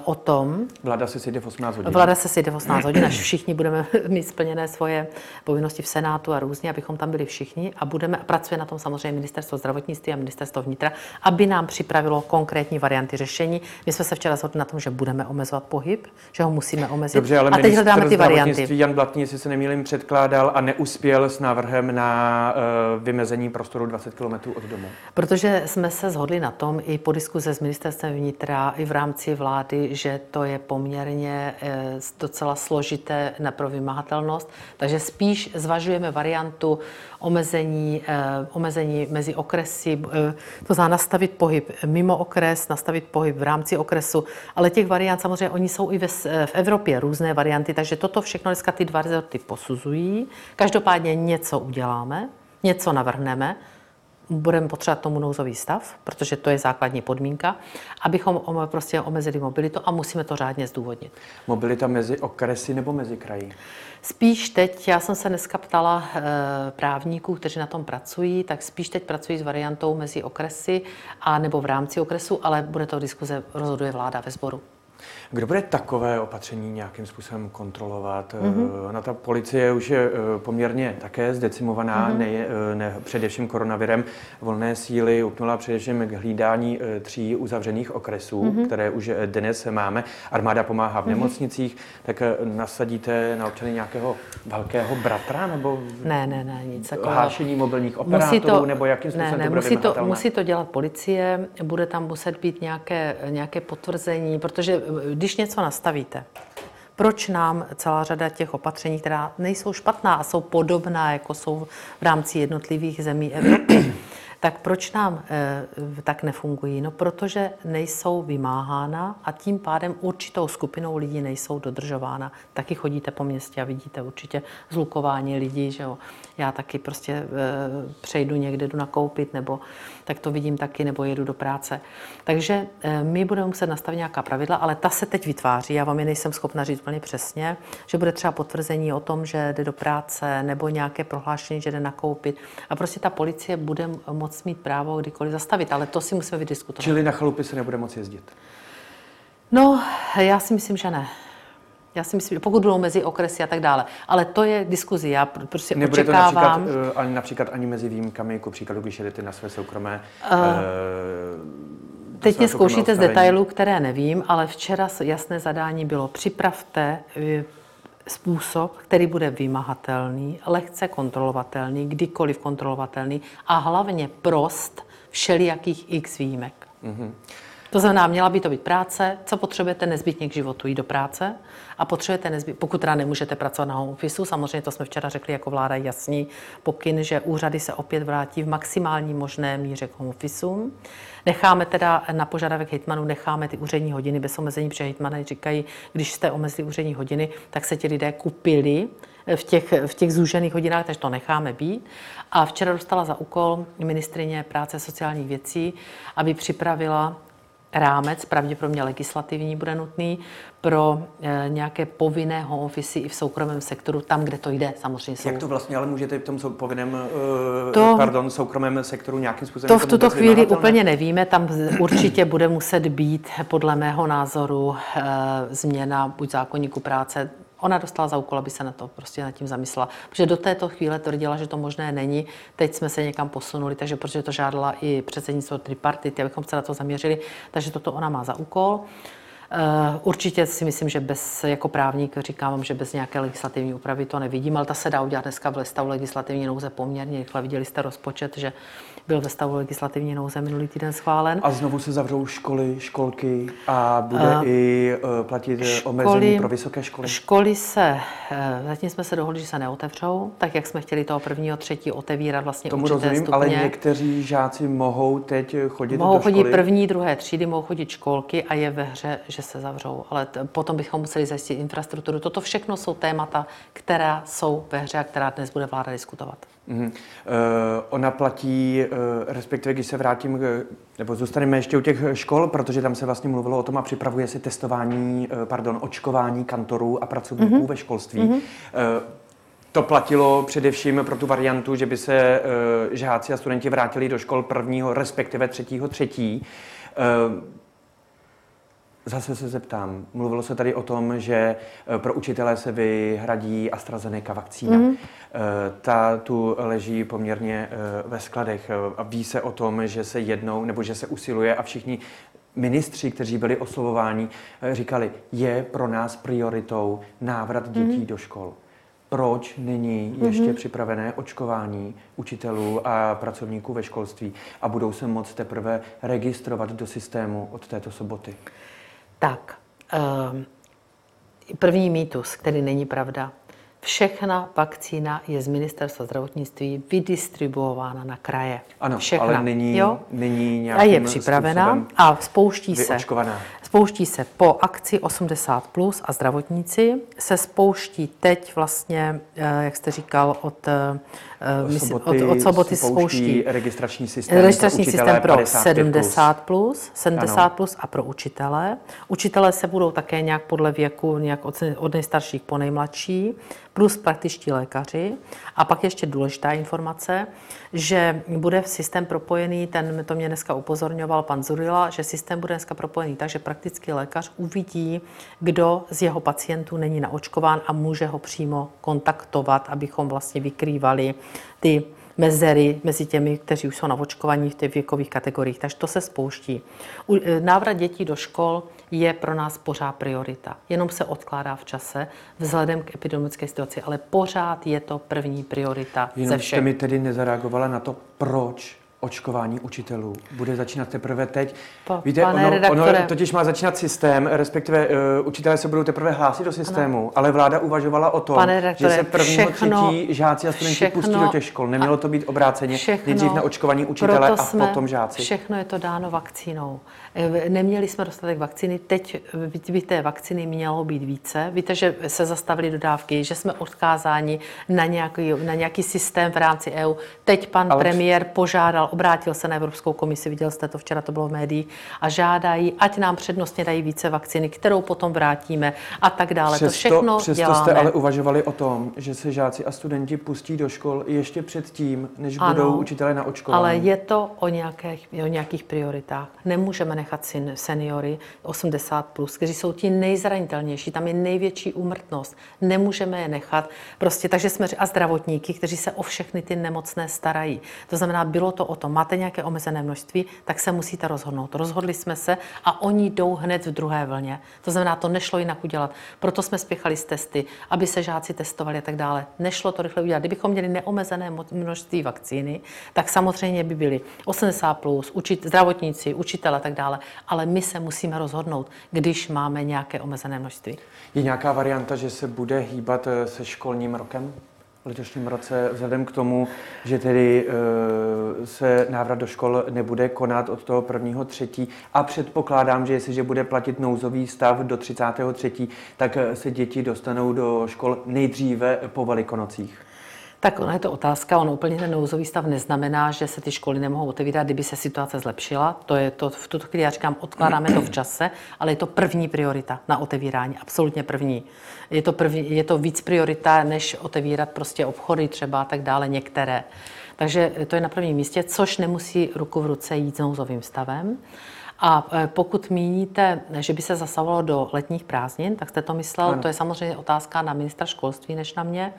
o tom. Vláda se sejde v 18 hodin. Vláda se sejde v 18 hodin, až všichni budeme mít splněné svoje povinnosti v Senátu a různě, abychom tam byli všichni a budeme, pracuje na tom samozřejmě ministerstvo zdravotnictví a ministerstvo vnitra, aby nám připravilo konkrétní varianty řešení. My jsme se včera shodli na tom, že budeme omezovat pohyb, že ho musíme omezit. Dobře, ale a teď hledáme ty varianty. Jan Blatný, jestli se nemýlím, předkládal a neuspěl s návrhem na uh, vymezení prostoru 20 km od domu. Protože jsme se shodli na tom i po diskuze s ministerstvem vnitra, i v rámci vlády, vlády, že to je poměrně eh, docela složité na pro vymahatelnost, takže spíš zvažujeme variantu omezení, eh, omezení mezi okresy, eh, to znamená nastavit pohyb mimo okres, nastavit pohyb v rámci okresu, ale těch variant samozřejmě, oni jsou i ve, v Evropě různé varianty, takže toto všechno dneska ty dva rezorty posuzují. Každopádně něco uděláme, něco navrhneme, budeme potřebovat tomu nouzový stav, protože to je základní podmínka, abychom prostě omezili mobilitu a musíme to řádně zdůvodnit. Mobilita mezi okresy nebo mezi kraji? Spíš teď, já jsem se dneska ptala e, právníků, kteří na tom pracují, tak spíš teď pracují s variantou mezi okresy a nebo v rámci okresu, ale bude to diskuze, rozhoduje vláda ve sboru. Kdo bude takové opatření nějakým způsobem kontrolovat? Mm-hmm. Na ta policie už je eh, poměrně také zdecimovaná, mm-hmm. ne, eh, ne, především koronavirem. Volné síly upnula především k hlídání tří uzavřených okresů, mm-hmm. které už dnes máme. Armáda pomáhá v mm-hmm. nemocnicích, tak nasadíte na občany nějakého velkého bratra nebo ne, ne, ne, nic takového. Hášení mobilních operátorů, to, nebo jakým způsobem ne, ne, to bude musí to, musí to dělat policie, bude tam muset být nějaké, nějaké potvrzení, protože když něco nastavíte, proč nám celá řada těch opatření, která nejsou špatná a jsou podobná, jako jsou v rámci jednotlivých zemí Evropy, tak proč nám e, tak nefungují? No, protože nejsou vymáhána a tím pádem určitou skupinou lidí nejsou dodržována. Taky chodíte po městě a vidíte určitě zlukování lidí, že jo. Já taky prostě e, přejdu někde, jdu nakoupit, nebo tak to vidím taky, nebo jedu do práce. Takže e, my budeme muset nastavit nějaká pravidla, ale ta se teď vytváří. Já vám je nejsem schopna říct úplně přesně, že bude třeba potvrzení o tom, že jde do práce, nebo nějaké prohlášení, že jde nakoupit. A prostě ta policie bude moct moc mít právo kdykoliv zastavit, ale to si musíme vydiskutovat. Čili na chalupy se nebude moc jezdit? No, já si myslím, že ne. Já si myslím, pokud budou mezi okresy a tak dále. Ale to je diskuzi. Já prostě Nebude očekávám... to například, uh, ani, například ani mezi výjimkami, jako příkladu, když jedete na své soukromé... Uh, uh, Teď mě zkoušíte z detailů, které nevím, ale včera jasné zadání bylo připravte způsob, který bude vymahatelný, lehce kontrolovatelný, kdykoliv kontrolovatelný a hlavně prost všelijakých x výjimek. Mm-hmm. To znamená, měla by to být práce, co potřebujete nezbytně k životu, jít do práce a potřebujete nezbytně, pokud teda nemůžete pracovat na home office, samozřejmě to jsme včera řekli jako vláda jasný pokyn, že úřady se opět vrátí v maximální možné míře k home office. Necháme teda na požadavek hejtmanů, necháme ty úřední hodiny bez omezení, protože hejtmany říkají, když jste omezili úřední hodiny, tak se ti lidé kupili v těch, v těch zúžených hodinách, takže to necháme být. A včera dostala za úkol ministrině práce sociálních věcí, aby připravila rámec, pravděpodobně legislativní bude nutný, pro e, nějaké povinné home office i v soukromém sektoru, tam, kde to jde, samozřejmě. Jsou... Jak to vlastně, ale můžete v tom povinném, e, to, pardon, soukromém sektoru nějakým způsobem... To v tuto chvíli úplně nevíme, tam určitě bude muset být, podle mého názoru, e, změna buď zákonníku práce, Ona dostala za úkol, aby se na to prostě nad tím zamyslela. Protože do této chvíle tvrdila, že to možné není. Teď jsme se někam posunuli, takže protože to žádala i předsednictvo tripartity, abychom se na to zaměřili, takže toto ona má za úkol. Eh, určitě si myslím, že bez, jako právník říkám že bez nějaké legislativní úpravy to nevidím, ale ta se dá udělat dneska v stavu legislativní nouze poměrně rychle. Viděli jste rozpočet, že byl ve stavu legislativní nouze minulý týden schválen. A znovu se zavřou školy, školky a bude uh, i uh, platit školy, omezení pro vysoké školy? Školy se, uh, zatím jsme se dohodli, že se neotevřou, tak jak jsme chtěli toho prvního, třetí otevírat vlastně Tomu určité rozumím, stupně. ale někteří žáci mohou teď chodit mohou do školy? Mohou chodit první, druhé třídy, mohou chodit školky a je ve hře, že se zavřou. Ale t- potom bychom museli zajistit infrastrukturu. Toto všechno jsou témata, která jsou ve hře a která dnes bude vláda diskutovat. Mm-hmm. Uh, ona platí, uh, respektive když se vrátím, k, nebo zůstaneme ještě u těch škol, protože tam se vlastně mluvilo o tom a připravuje se testování, uh, pardon, očkování kantorů a pracovníků mm-hmm. ve školství. Mm-hmm. Uh, to platilo především pro tu variantu, že by se uh, žáci a studenti vrátili do škol prvního, respektive třetího třetí. Uh, Zase se zeptám, mluvilo se tady o tom, že eh, pro učitele se vyhradí AstraZeneca vakcína. Mm-hmm. Ta tu leží poměrně eh, ve skladech a ví se o tom, že se jednou, nebo že se usiluje a všichni ministři, kteří byli oslovováni, říkali, je pro nás prioritou návrat dětí mm-hmm. do škol. Proč není mm-hmm. ještě připravené očkování učitelů a pracovníků ve školství a budou se moct teprve registrovat do systému od této soboty? Tak, ehm, první mýtus, který není pravda. Všechna vakcína je z ministerstva zdravotnictví vydistribuována na kraje. Ano, Všechna. ale není, jo? není A je připravena a spouští se. Spouští se po akci 80 plus a zdravotníci se spouští teď vlastně, eh, jak jste říkal, od, eh, soboty, od, od soboty spouští, spouští registrační systém, registrační pro systém pro 70 plus, 70 plus a pro učitele. Učitele se budou také nějak podle věku, nějak od, od nejstarších po nejmladší plus praktičtí lékaři. A pak ještě důležitá informace, že bude systém propojený, ten to mě dneska upozorňoval pan Zurila, že systém bude dneska propojený tak, že praktický lékař uvidí, kdo z jeho pacientů není naočkován a může ho přímo kontaktovat, abychom vlastně vykrývali ty mezery mezi těmi, kteří už jsou navočkovaní v těch věkových kategoriích. Takže to se spouští. E, návrat dětí do škol je pro nás pořád priorita. Jenom se odkládá v čase vzhledem k epidemické situaci, ale pořád je to první priorita Jenom ze všech. jste mi tedy nezareagovala na to, proč očkování učitelů bude začínat teprve teď. Po, Víte, ono, ono totiž má začínat systém, respektive uh, učitelé se budou teprve hlásit do systému, ano. ale vláda uvažovala o tom, že se prvního třetí žáci a studenti všechno, pustí do těch škol. Nemělo to být obráceně, všechno, nejdřív na očkování učitele a jsme, potom žáci. Všechno je to dáno vakcínou. Eh, neměli jsme dostatek vakcíny, teď by té vakcíny mělo být více. Víte, že se zastavily dodávky, že jsme odkázáni na nějaký, na nějaký systém v rámci EU. Teď pan Ale... premiér požádal, obrátil se na Evropskou komisi, viděl jste to včera, to bylo v médiích, a žádají, ať nám přednostně dají více vakcíny, kterou potom vrátíme a tak dále. Přesto, to všechno přesto děláme. jste ale uvažovali o tom, že se žáci a studenti pustí do škol ještě předtím, než ano, budou učitelé na očkování. Ale je to o nějakých, o nějakých prioritách. Nemůžeme nechat seniory 80+, plus, kteří jsou ti nejzranitelnější, tam je největší úmrtnost. Nemůžeme je nechat. Prostě takže jsme a zdravotníky, kteří se o všechny ty nemocné starají. To znamená, bylo to o tom, máte nějaké omezené množství, tak se musíte rozhodnout. Rozhodli jsme se a oni jdou hned v druhé vlně. To znamená, to nešlo jinak udělat. Proto jsme spěchali s testy, aby se žáci testovali a tak dále. Nešlo to rychle udělat. Kdybychom měli neomezené množství vakcíny, tak samozřejmě by byli 80 plus, učit, zdravotníci, učitel a tak dále. Ale my se musíme rozhodnout, když máme nějaké omezené množství. Je nějaká varianta, že se bude hýbat eh, se školním rokem? v letošním roce, vzhledem k tomu, že tedy e, se návrat do škol nebude konat od toho prvního třetí a předpokládám, že jestliže bude platit nouzový stav do 33., tak eh, se děti dostanou do škol nejdříve po velikonocích. Tak ona je to otázka, on úplně ten nouzový stav neznamená, že se ty školy nemohou otevírat, kdyby se situace zlepšila. To je to, v tuto chvíli já říkám, odkládáme to v čase, ale je to první priorita na otevírání, absolutně první. Je to, první, je to víc priorita, než otevírat prostě obchody třeba a tak dále, některé. Takže to je na prvním místě, což nemusí ruku v ruce jít s nouzovým stavem. A e, pokud míníte, že by se zasahovalo do letních prázdnin, tak jste to myslel, ano. to je samozřejmě otázka na ministra školství než na mě.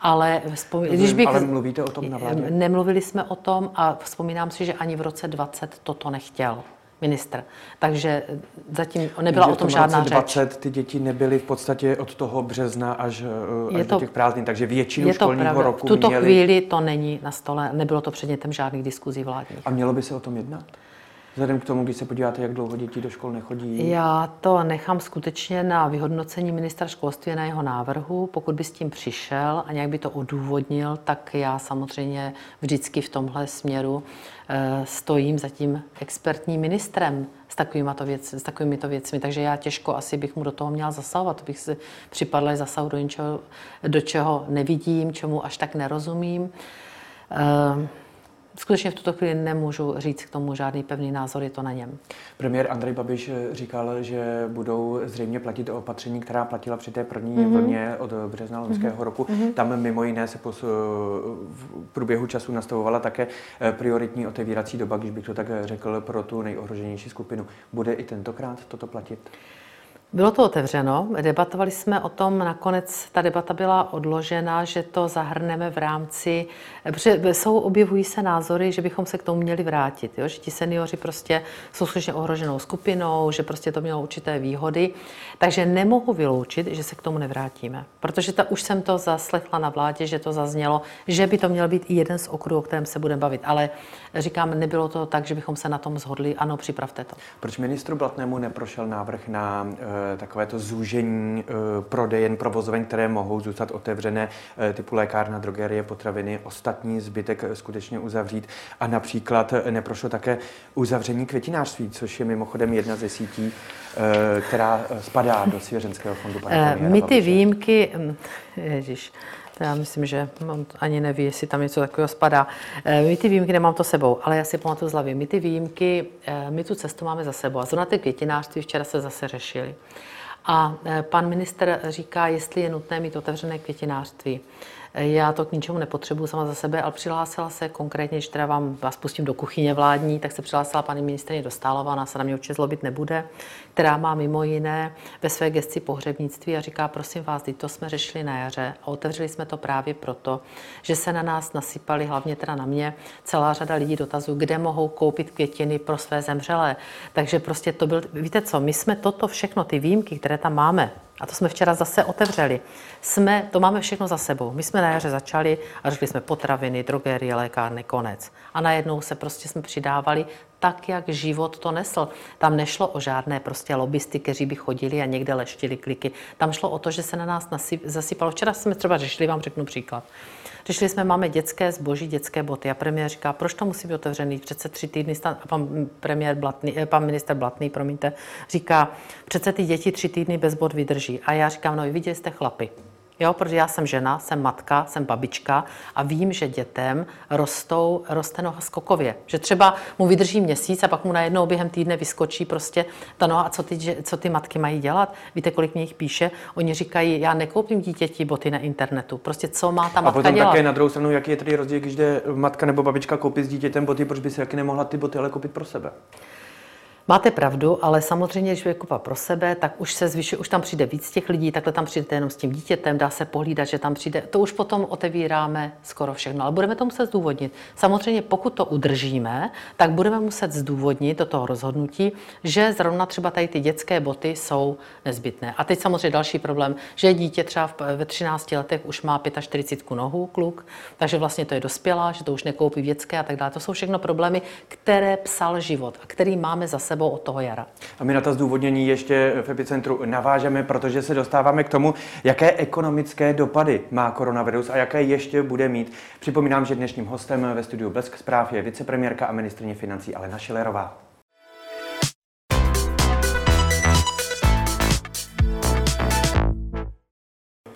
Ale, vzpomí... když bych... ale mluvíte o tom na vládě? Nemluvili jsme o tom a vzpomínám si, že ani v roce 20 toto nechtěl ministr. Takže zatím nebyla Takže o tom žádná 20 řeč. ty děti nebyly v podstatě od toho března až, až to, do těch prázdnin, takže většinu je to školního pravda. roku V tuto měli... chvíli to není na stole, nebylo to předmětem žádných diskuzí vládních. A mělo by se o tom jednat? Vzhledem k tomu, když se podíváte, jak dlouho děti do škol nechodí? Já to nechám skutečně na vyhodnocení ministra školství na jeho návrhu. Pokud by s tím přišel a nějak by to odůvodnil, tak já samozřejmě vždycky v tomhle směru eh, stojím za tím expertním ministrem s takovými to, věc, s takovými to věcmi. Takže já těžko asi bych mu do toho měla zasahovat. Bych si připadla zasahu do něčeho, do čeho nevidím, čemu až tak nerozumím. Uh, skutečně v tuto chvíli nemůžu říct k tomu žádný pevný názor, je to na něm. Premiér Andrej Babiš říkal, že budou zřejmě platit opatření, která platila při té první mm-hmm. vlně od března loňského mm-hmm. roku. Mm-hmm. Tam mimo jiné se pos, v průběhu času nastavovala také eh, prioritní otevírací doba, když bych to tak řekl, pro tu nejohroženější skupinu. Bude i tentokrát toto platit? Bylo to otevřeno, debatovali jsme o tom, nakonec ta debata byla odložena, že to zahrneme v rámci, protože jsou, objevují se názory, že bychom se k tomu měli vrátit, jo? že ti seniori prostě jsou skutečně ohroženou skupinou, že prostě to mělo určité výhody, takže nemohu vyloučit, že se k tomu nevrátíme, protože ta, už jsem to zaslechla na vládě, že to zaznělo, že by to měl být i jeden z okruhů, o kterém se budeme bavit, ale říkám, nebylo to tak, že bychom se na tom zhodli, ano, připravte to. Proč ministru Blatnému neprošel návrh na eh, takovéto zúžení eh, prodejen, provozoven, které mohou zůstat otevřené, eh, typu lékárna, drogerie, potraviny, ostatní zbytek skutečně uzavřít. A například neprošlo také uzavření květinářství, což je mimochodem jedna ze sítí, která spadá do svěřenského fondu. My ty výjimky, hm, ježiš, to já myslím, že on ani neví, jestli tam něco takového spadá. My ty výjimky nemám to sebou, ale já si pamatuju z hlavy. My ty výjimky, my tu cestu máme za sebou. A zrovna ty květinářství včera se zase řešili. A pan minister říká, jestli je nutné mít otevřené květinářství. Já to k ničemu nepotřebuji sama za sebe, ale přihlásila se konkrétně, když teda vám vás pustím do kuchyně vládní, tak se přihlásila paní ministrině Dostálová, ona se na mě určitě zlobit nebude, která má mimo jiné ve své gesci pohřebnictví a říká, prosím vás, to jsme řešili na jaře a otevřeli jsme to právě proto, že se na nás nasypali, hlavně teda na mě, celá řada lidí dotazů, kde mohou koupit květiny pro své zemřelé. Takže prostě to byl, víte co, my jsme toto všechno, ty výjimky, které tam máme, a to jsme včera zase otevřeli. Jsme, to máme všechno za sebou. My jsme na jaře začali a řekli jsme potraviny, drogerie, lékárny, konec. A najednou se prostě jsme přidávali tak, jak život to nesl. Tam nešlo o žádné prostě lobbysty, kteří by chodili a někde leštili kliky. Tam šlo o to, že se na nás zasypalo. Včera jsme třeba řešili, vám řeknu příklad. Řešili jsme, máme dětské zboží, dětské boty. A premiér říká, proč to musí být otevřený? Přece tři týdny, a pan, premiér Blatný, eh, pan minister Blatný, promiňte, říká, přece ty děti tři týdny bez bot vydrží. A já říkám, no viděli jste chlapy. Jo, protože já jsem žena, jsem matka, jsem babička a vím, že dětem rostou, roste noha skokově. Že třeba mu vydrží měsíc a pak mu najednou během týdne vyskočí prostě ta noha. A co ty, co ty matky mají dělat? Víte, kolik mě jich píše? Oni říkají, já nekoupím dítěti boty na internetu. Prostě co má ta matka A potom dělat? také na druhou stranu, jaký je tedy rozdíl, když jde matka nebo babička koupit s dítětem boty, proč by si taky nemohla ty boty ale koupit pro sebe? Máte pravdu, ale samozřejmě, když je kupa pro sebe, tak už se zvyšuje, už tam přijde víc těch lidí, takhle tam přijdete jenom s tím dítětem, dá se pohlídat, že tam přijde. To už potom otevíráme skoro všechno, ale budeme to muset zdůvodnit. Samozřejmě, pokud to udržíme, tak budeme muset zdůvodnit do toho rozhodnutí, že zrovna třeba tady ty dětské boty jsou nezbytné. A teď samozřejmě další problém, že dítě třeba ve 13 letech už má 45 nohů kluk, takže vlastně to je dospělá, že to už nekoupí dětské a tak dále. To jsou všechno problémy, které psal život a který máme za od toho jara. A my na to zdůvodnění ještě v epicentru navážeme, protože se dostáváme k tomu, jaké ekonomické dopady má koronavirus a jaké ještě bude mít. Připomínám, že dnešním hostem ve studiu Blesk zpráv je vicepremiérka a ministrně financí Alena Šilerová.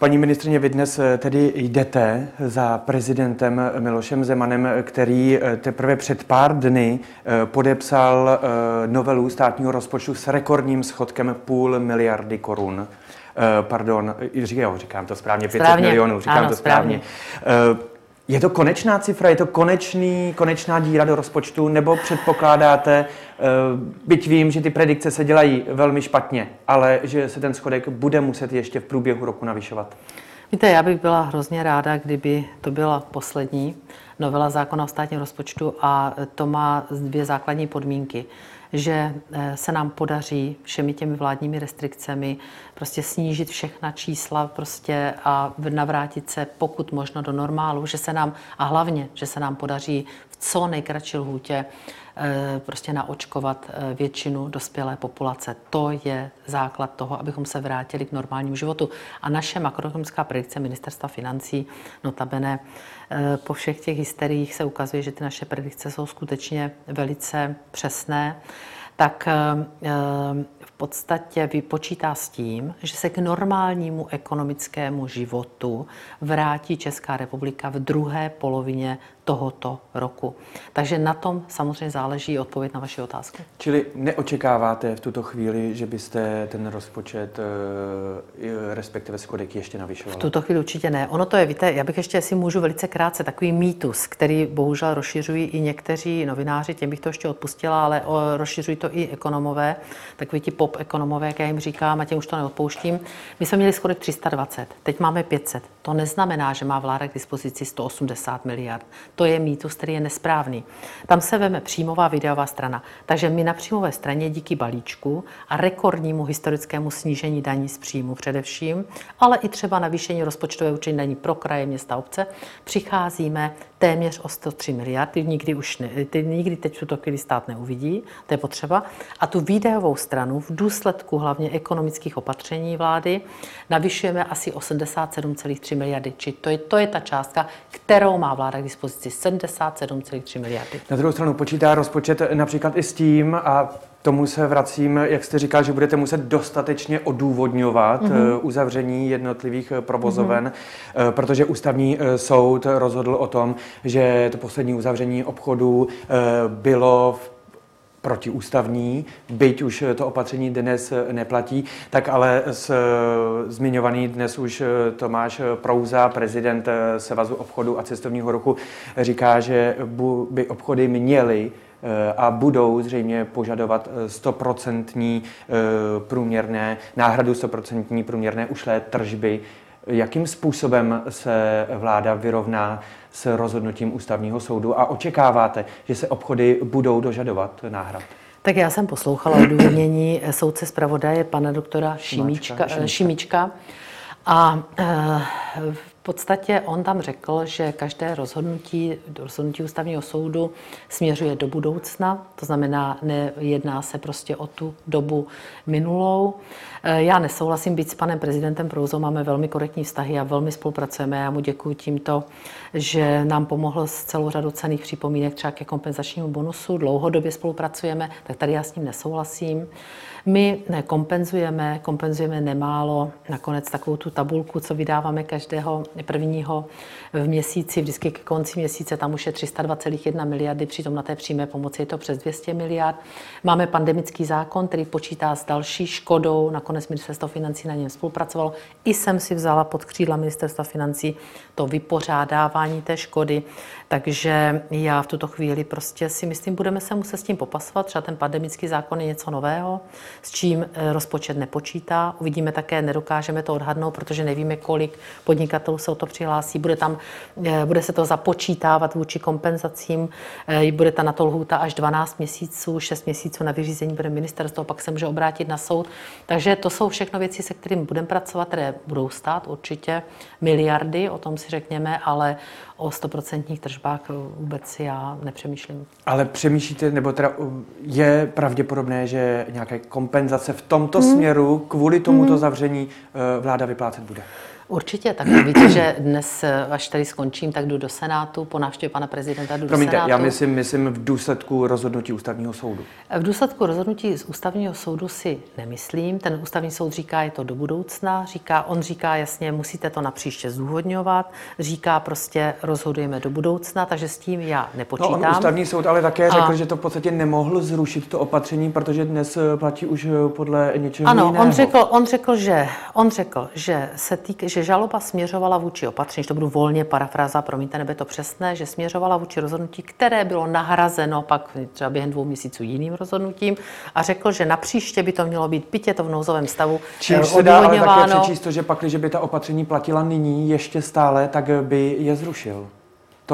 Paní ministrině, vy dnes eh, tedy jdete za prezidentem Milošem Zemanem, který eh, teprve před pár dny eh, podepsal novelu státního rozpočtu s rekordním schodkem půl miliardy korun. Pardon, říkám, říkám to správně, 500 správně. milionů, říkám ano, to správně. správně. Je to konečná cifra, je to konečný, konečná díra do rozpočtu, nebo předpokládáte, byť vím, že ty predikce se dělají velmi špatně, ale že se ten schodek bude muset ještě v průběhu roku navyšovat? Víte, já bych byla hrozně ráda, kdyby to byla poslední novela zákona o státním rozpočtu a to má dvě základní podmínky že eh, se nám podaří všemi těmi vládními restrikcemi prostě snížit všechna čísla prostě a navrátit se pokud možno do normálu, že se nám, a hlavně, že se nám podaří v co nejkratší lhůtě eh, prostě naočkovat eh, většinu dospělé populace. To je základ toho, abychom se vrátili k normálnímu životu. A naše makroekonomická predikce ministerstva financí, notabene po všech těch hysteriích se ukazuje, že ty naše predikce jsou skutečně velice přesné tak eh, v podstatě vypočítá s tím, že se k normálnímu ekonomickému životu vrátí Česká republika v druhé polovině tohoto roku. Takže na tom samozřejmě záleží odpověď na vaši otázku. Čili neočekáváte v tuto chvíli, že byste ten rozpočet, eh, respektive schodek ještě navyšovali? V tuto chvíli určitě ne. Ono to je, víte, já bych ještě, si můžu velice krátce, takový mýtus, který bohužel rozšiřují i někteří novináři, těm bych to ještě odpustila, ale rozšiřují to i ekonomové, takový ti pop ekonomové, jak já jim říkám, a těm už to neodpouštím. My jsme měli schodek 320, teď máme 500. To neznamená, že má vláda k dispozici 180 miliard. To je mýtus, který je nesprávný. Tam se veme příjmová videová strana. Takže my na příjmové straně díky balíčku a rekordnímu historickému snížení daní z příjmu především, ale i třeba navýšení rozpočtové určení daní pro kraje, města, obce, přicházíme téměř o 103 miliard, ty nikdy už ne, ty nikdy teď tuto chvíli stát neuvidí, to je potřeba. A tu výdajovou stranu v důsledku hlavně ekonomických opatření vlády navyšujeme asi 87,3 miliardy. Či to je, to je ta částka, kterou má vláda k dispozici, 77,3 miliardy. Na druhou stranu počítá rozpočet například i s tím, a tomu se vracím, jak jste říkal, že budete muset dostatečně odůvodňovat mm-hmm. uzavření jednotlivých eh, provozoven, mm-hmm. protože ústavní soud rozhodl o tom, že to poslední uzavření obchodu bylo v protiústavní, byť už to opatření dnes neplatí, tak ale s, zmiňovaný dnes už Tomáš Prouza, prezident Svazu obchodu a cestovního ruchu, říká, že by obchody měly a budou zřejmě požadovat eh, stoprocentní eh, průměrné, náhradu stoprocentní průměrné ušlé tržby. Jakým způsobem se vláda vyrovná s rozhodnutím ústavního soudu a očekáváte, že se obchody budou dožadovat náhrad? Tak já jsem poslouchala odůvodnění soudce zpravodaje pana doktora Šimíčka, Šimíčka. Šimíčka a v podstatě on tam řekl, že každé rozhodnutí, rozhodnutí ústavního soudu směřuje do budoucna, to znamená, nejedná se prostě o tu dobu minulou. Eh, já nesouhlasím být s panem prezidentem Prouzou, máme velmi korektní vztahy a velmi spolupracujeme. Já mu děkuji tímto, že nám pomohl s celou řadou cených připomínek třeba ke kompenzačnímu bonusu. Dlouhodobě spolupracujeme, tak tady já s ním nesouhlasím. My nekompenzujeme, kompenzujeme nemálo, nakonec takovou tu tabulku, co vydáváme každého prvního v měsíci, vždycky ke konci měsíce, tam už je 302,1 miliardy, přitom na té přímé pomoci je to přes 200 miliard. Máme pandemický zákon, který počítá s další škodou, nakonec ministerstvo financí na něm spolupracovalo. I jsem si vzala pod křídla ministerstva financí to vypořádávání té škody, takže já v tuto chvíli prostě si myslím, budeme se muset s tím popasovat. Třeba ten pandemický zákon je něco nového, s čím eh, rozpočet nepočítá. Uvidíme také, nedokážeme to odhadnout, protože nevíme, kolik podnikatelů se o to přihlásí. Bude, tam, eh, bude se to započítávat vůči kompenzacím, eh, bude ta na to lhůta až 12 měsíců, 6 měsíců na vyřízení bude ministerstvo, pak se může obrátit na soud. Takže to jsou všechno věci, se kterými budeme pracovat, které budou stát určitě miliardy, o tom si řekněme, ale o 100% tržbách vůbec já nepřemýšlím. Ale přemýšlíte, nebo teda je pravděpodobné, že nějaké kompenzace v tomto hmm. směru kvůli tomuto hmm. zavření eh, vláda vyplácet bude? Určitě, tak víte, že dnes, až tady skončím, tak jdu do Senátu, po návštěvě pana prezidenta jdu Promiňte, do Senátu. já myslím, myslím v důsledku rozhodnutí ústavního soudu. V důsledku rozhodnutí z ústavního soudu si nemyslím. Ten ústavní soud říká, je to do budoucna. Říká, on říká jasně, musíte to na příště zdůvodňovat. Říká prostě, rozhodujeme do budoucna, takže s tím já nepočítám. No, on ústavní soud ale také řekl, a... že to v podstatě nemohl zrušit to opatření, protože dnes platí už podle něčeho ano, jiného. on řekl, on řekl, že, on řekl, že se týk, že žaloba směřovala vůči opatření, to budu volně parafráza, promiňte, nebe to přesné, že směřovala vůči rozhodnutí, které bylo nahrazeno pak třeba během dvou měsíců jiným rozhodnutím a řekl, že na příště by to mělo být pitě to v nouzovém stavu Čím se dá ale také přečíst to, že pak, když by ta opatření platila nyní ještě stále, tak by je zrušil.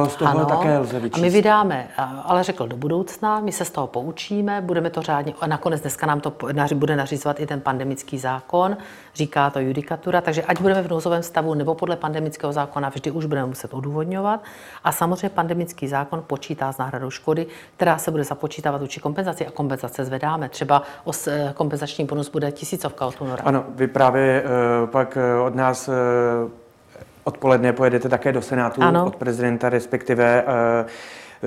To z toho ano, také lze vyčíst. A my vydáme, ale řekl do budoucna, my se z toho poučíme, budeme to řádně, a nakonec dneska nám to bude nařizovat i ten pandemický zákon, říká to judikatura, takže ať budeme v nouzovém stavu nebo podle pandemického zákona, vždy už budeme muset odůvodňovat. A samozřejmě pandemický zákon počítá s náhradou škody, která se bude započítávat vůči kompenzaci a kompenzace zvedáme. Třeba os, eh, kompenzační bonus bude tisícovka od února. Ano, vy právě uh, pak uh, od nás Odpoledne pojedete také do Senátu ano. od prezidenta, respektive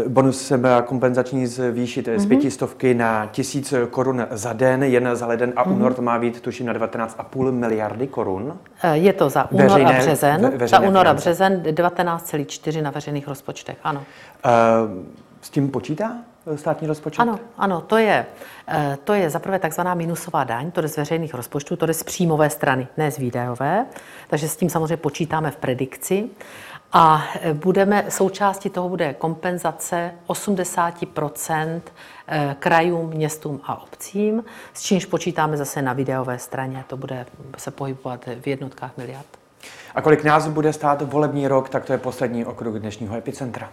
bonus se má kompenzační zvýšit mm-hmm. z mhm. pětistovky na tisíc korun za den, jen za leden a mm-hmm. únor to má být tuším na 19,5 miliardy korun. Eh, je to za únor veřejné, a březen. Ve, za únor a březen 19,4 na veřejných rozpočtech, ano. Uh, s tím počítá? Státní rozpočet? Ano, ano, to je, eh, to je zaprvé takzvaná minusová daň, to je z veřejných rozpočtů, to je z příjmové strany, ne z výdajové, takže s tím samozřejmě počítáme v predikci. A eh, budeme, součástí toho bude kompenzace 80 eh, krajům, městům a obcím, s čímž počítáme zase na videové straně. To bude se pohybovat v jednotkách miliard. A kolik nás bude stát volební rok, tak to je poslední okruh dnešního epicentra.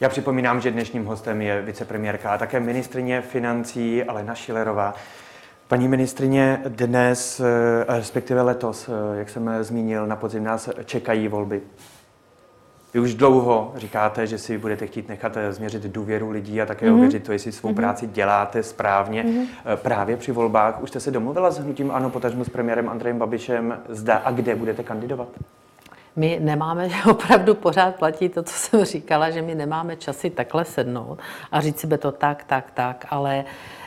Já připomínám, že dnešním hostem je vicepremiérka a také ministrině financí Alena Šilerová. Paní ministrině, dnes, eh, respektive letos, eh, jak jsem zmínil, na podzim nás čekají volby. Vy už dlouho říkáte, že si budete chtít nechat eh, změřit důvěru lidí a také mm-hmm. ověřit to, jestli svou mm-hmm. práci děláte správně. Mm-hmm. Právě při volbách už jste se domluvila s hnutím ANO, potažmu s premiérem Andrejem Babišem, zda a kde budete kandidovat? My nemáme, opravdu pořád platí to, co jsem říkala, že my nemáme časy takhle sednout a říct si by to tak, tak, tak, ale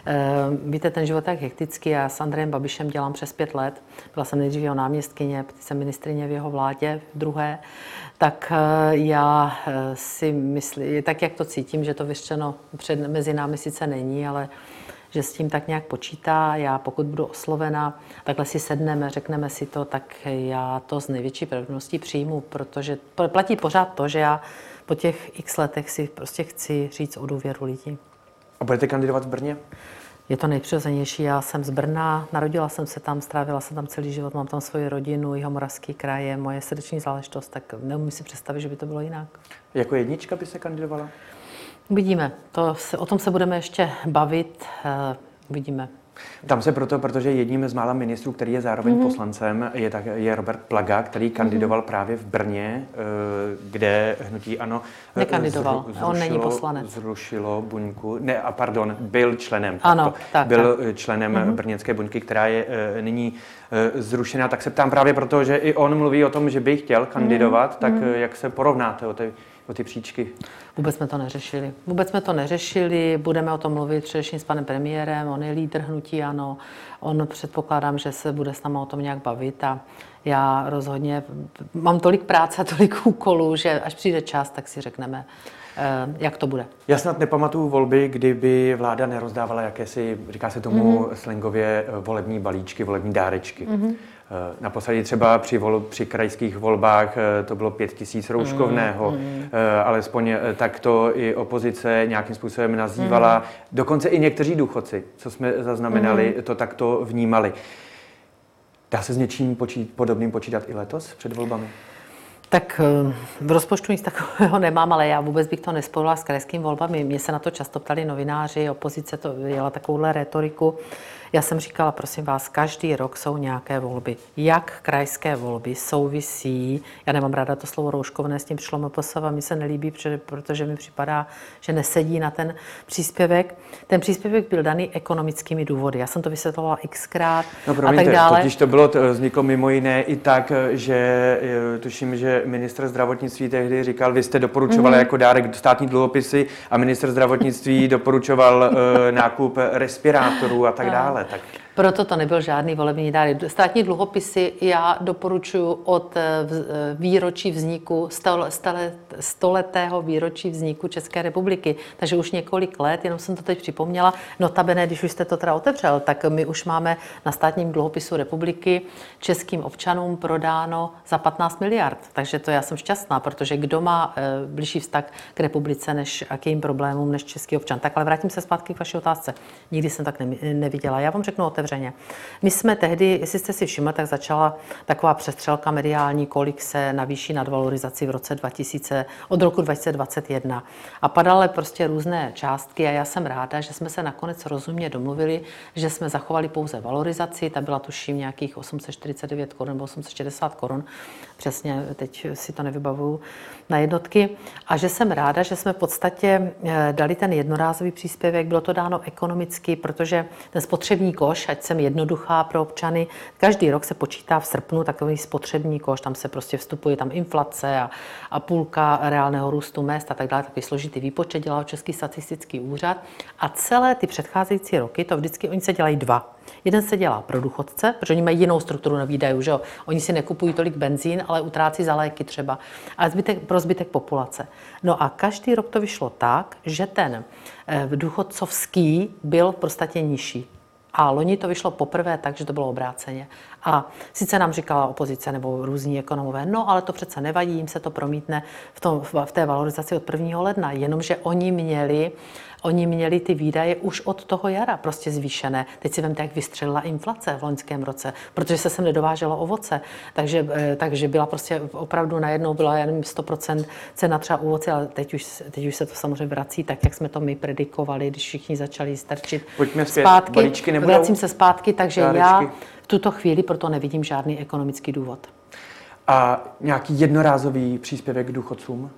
uh, víte, ten život tak hektický. Já s Andrejem Babišem dělám přes pět let. Byla jsem nejdřív jeho náměstkyně, jsem ministrině v jeho vládě v druhé. Tak uh, já uh, si myslím, tak jak to cítím, že to vyřčeno před, mezi námi sice není, ale že s tím tak nějak počítá. Já pokud budu oslovena, takhle si sedneme, řekneme si to, tak já to z největší pravděpodobností přijmu, protože platí pořád to, že já po těch x letech si prostě chci říct o důvěru lidí. A budete kandidovat v Brně? Je to nejpřirozenější. Já jsem z Brna, narodila jsem se tam, strávila jsem tam celý život, mám tam svoji rodinu, jeho moravský kraj je moje srdeční záležitost, tak neumím si představit, že by to bylo jinak. Jako jednička by se kandidovala? Uvidíme. To se, o tom se budeme ještě bavit. Uh, uvidíme. Tam se proto, protože jedním z mála ministrů, který je zároveň mm-hmm. poslancem, je, tak, je Robert Plaga, který mhm. kandidoval mm-hmm. právě v Brně, eh, kde hnutí ano eh, Nekandidoval, zru, zrušilo, on není poslanec. Zrušilo buňku, ne, a pardon, byl členem. Ano, tak, Byl tak. členem mm-hmm. brněnské buňky, která je nyní zrušená. Tak se ptám právě proto, že i on mluví o tom, že by chtěl kandidovat, mm-hmm. tak jak se porovnáte o té o ty příčky? Vůbec jsme to neřešili. Vůbec jsme to neřešili, budeme o tom mluvit především s panem premiérem, on je lídr hnutí, ano. On předpokládám, že se bude s náma o tom nějak bavit a já rozhodně mám tolik práce a tolik úkolů, že až přijde čas, tak si řekneme, eh, jak to bude. Já snad nepamatuju volby, kdyby vláda nerozdávala jakési, říká se tomu mm-hmm. slangově, eh, volební balíčky, volební dárečky. Mm-hmm. Naposledy třeba při, vol, při krajských volbách to bylo pět tisíc rouškovného, mm, mm. alespoň tak to i opozice nějakým způsobem nazývala. Mm. Dokonce i někteří důchodci, co jsme zaznamenali, mm. to takto vnímali. Dá se s něčím počít, podobným počítat i letos před volbami? Tak eh, v rozpočtu nic takového nemám, ale já vůbec bych to nespojila s krajskými volbami. Mě se na to často ptali novináři, opozice to jela takovouhle retoriku. Já jsem říkala, prosím vás, každý rok jsou nějaké volby. Jak krajské volby souvisí, já nemám ráda to slovo rouškovné, s tím přišlo MPSV, mi se nelíbí, protože mi připadá, že nesedí na ten příspěvek. Ten příspěvek byl daný ekonomickými důvody. Já jsem to vysvětlovala xkrát no, promiňte, a tak dále. Totiž to bylo, to vzniklo mimo jiné i tak, že eh, tuším, že ministr zdravotnictví tehdy říkal, vy jste doporučovali mm-hmm. jako dárek státní dluhopisy a ministr zdravotnictví doporučoval uh, nákup respirátorů a tak dále tak proto to nebyl žádný volební dár. Státní dluhopisy já doporučuji od eh, eh, výročí vzniku, stoletého výročí vzniku České republiky. Takže už několik let, jenom jsem to teď připomněla. Notabene, když už jste to teda otevřel, tak my už máme na státním dluhopisu republiky českým občanům prodáno za 15 miliard. Takže to já jsem šťastná, protože kdo má eh, blížší vztah k republice než a k jejím problémům než český občan. Tak ale vrátím se zpátky k vaší otázce. Nikdy jsem tak neviděla. Já vám řeknu otevřeně. My jsme tehdy, jestli jste si všimli, tak začala taková přestřelka mediální, kolik se navýší nadvalorizaci v roce 2000, od roku 2021. A padaly prostě různé částky a já jsem ráda, že jsme se nakonec rozumně domluvili, že jsme zachovali pouze valorizaci, ta byla tuším nějakých 849 korun nebo 860 korun, přesně teď si to nevybavuju na jednotky. A že jsem ráda, že jsme v podstatě eh, dali ten jednorázový příspěvek, bylo to dáno ekonomicky, protože ten spotřební koš, ať jsem jednoduchá pro občany. Každý rok se počítá v srpnu takový spotřební koš, tam se prostě vstupuje tam inflace a, a půlka reálného růstu mest a tak dále, takový složitý výpočet dělal Český statistický úřad. A celé ty předcházející roky, to vždycky oni se dělají dva. Jeden se dělá pro důchodce, protože oni mají jinou strukturu na výdajů, že jo? Oni si nekupují tolik benzín, ale utrácí za léky třeba. A zbytek, pro zbytek populace. No a každý rok to vyšlo tak, že ten eh, důchodcovský byl v podstatě nižší. A loni to vyšlo poprvé tak, že to bylo obráceně. A sice nám říkala opozice nebo různí ekonomové, no ale to přece nevadí, jim se to promítne v, tom, v té valorizaci od 1. ledna, jenomže oni měli Oni měli ty výdaje už od toho jara prostě zvýšené. Teď si vemte, jak vystřelila inflace v loňském roce, protože se sem nedováželo ovoce. Takže, eh, takže byla prostě opravdu najednou byla jen 100% cena třeba ovoce, ale teď už, teď už se to samozřejmě vrací tak, jak jsme to my predikovali, když všichni začali strčit Pojďme zpět. zpátky. Balíčky nebudou? Vracím se zpátky, takže Dárečky. já v tuto chvíli proto nevidím žádný ekonomický důvod. A nějaký jednorázový příspěvek k důchodcům?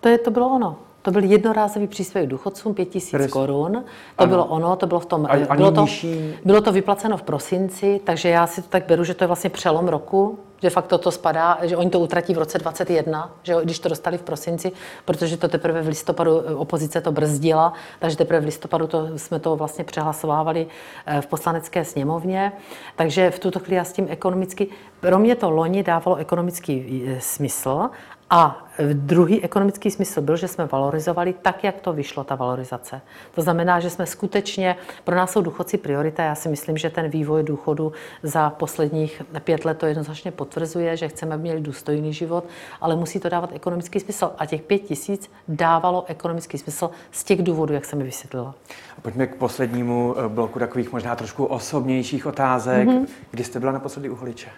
To, je, to bylo ono. To byl jednorázový příspěvek důchodcům 5000 korun. To ano. bylo ono, to bylo v tom. A, bylo, to, nižší... bylo to vyplaceno v prosinci, takže já si to tak beru, že to je vlastně přelom roku, že fakt toto spadá, že oni to utratí v roce 2021, že když to dostali v prosinci, protože to teprve v listopadu eh, opozice to brzdila, takže teprve v listopadu to, jsme to vlastně přehlasovávali eh, v poslanecké sněmovně. Takže v tuto chvíli já s tím ekonomicky, pro mě to loni dávalo ekonomický eh, smysl a druhý ekonomický smysl byl, že jsme valorizovali tak, jak to vyšlo, ta valorizace. To znamená, že jsme skutečně, pro nás jsou důchodci priorita. Já si myslím, že ten vývoj důchodu za posledních pět let to jednoznačně potvrzuje, že chceme, aby měli důstojný život, ale musí to dávat ekonomický smysl. A těch pět tisíc dávalo ekonomický smysl z těch důvodů, jak jsem mi vysvětlila. A pojďme k poslednímu eh, bloku takových možná trošku osobnějších otázek. Mm-hmm. Kdy jste byla naposledy u holiče?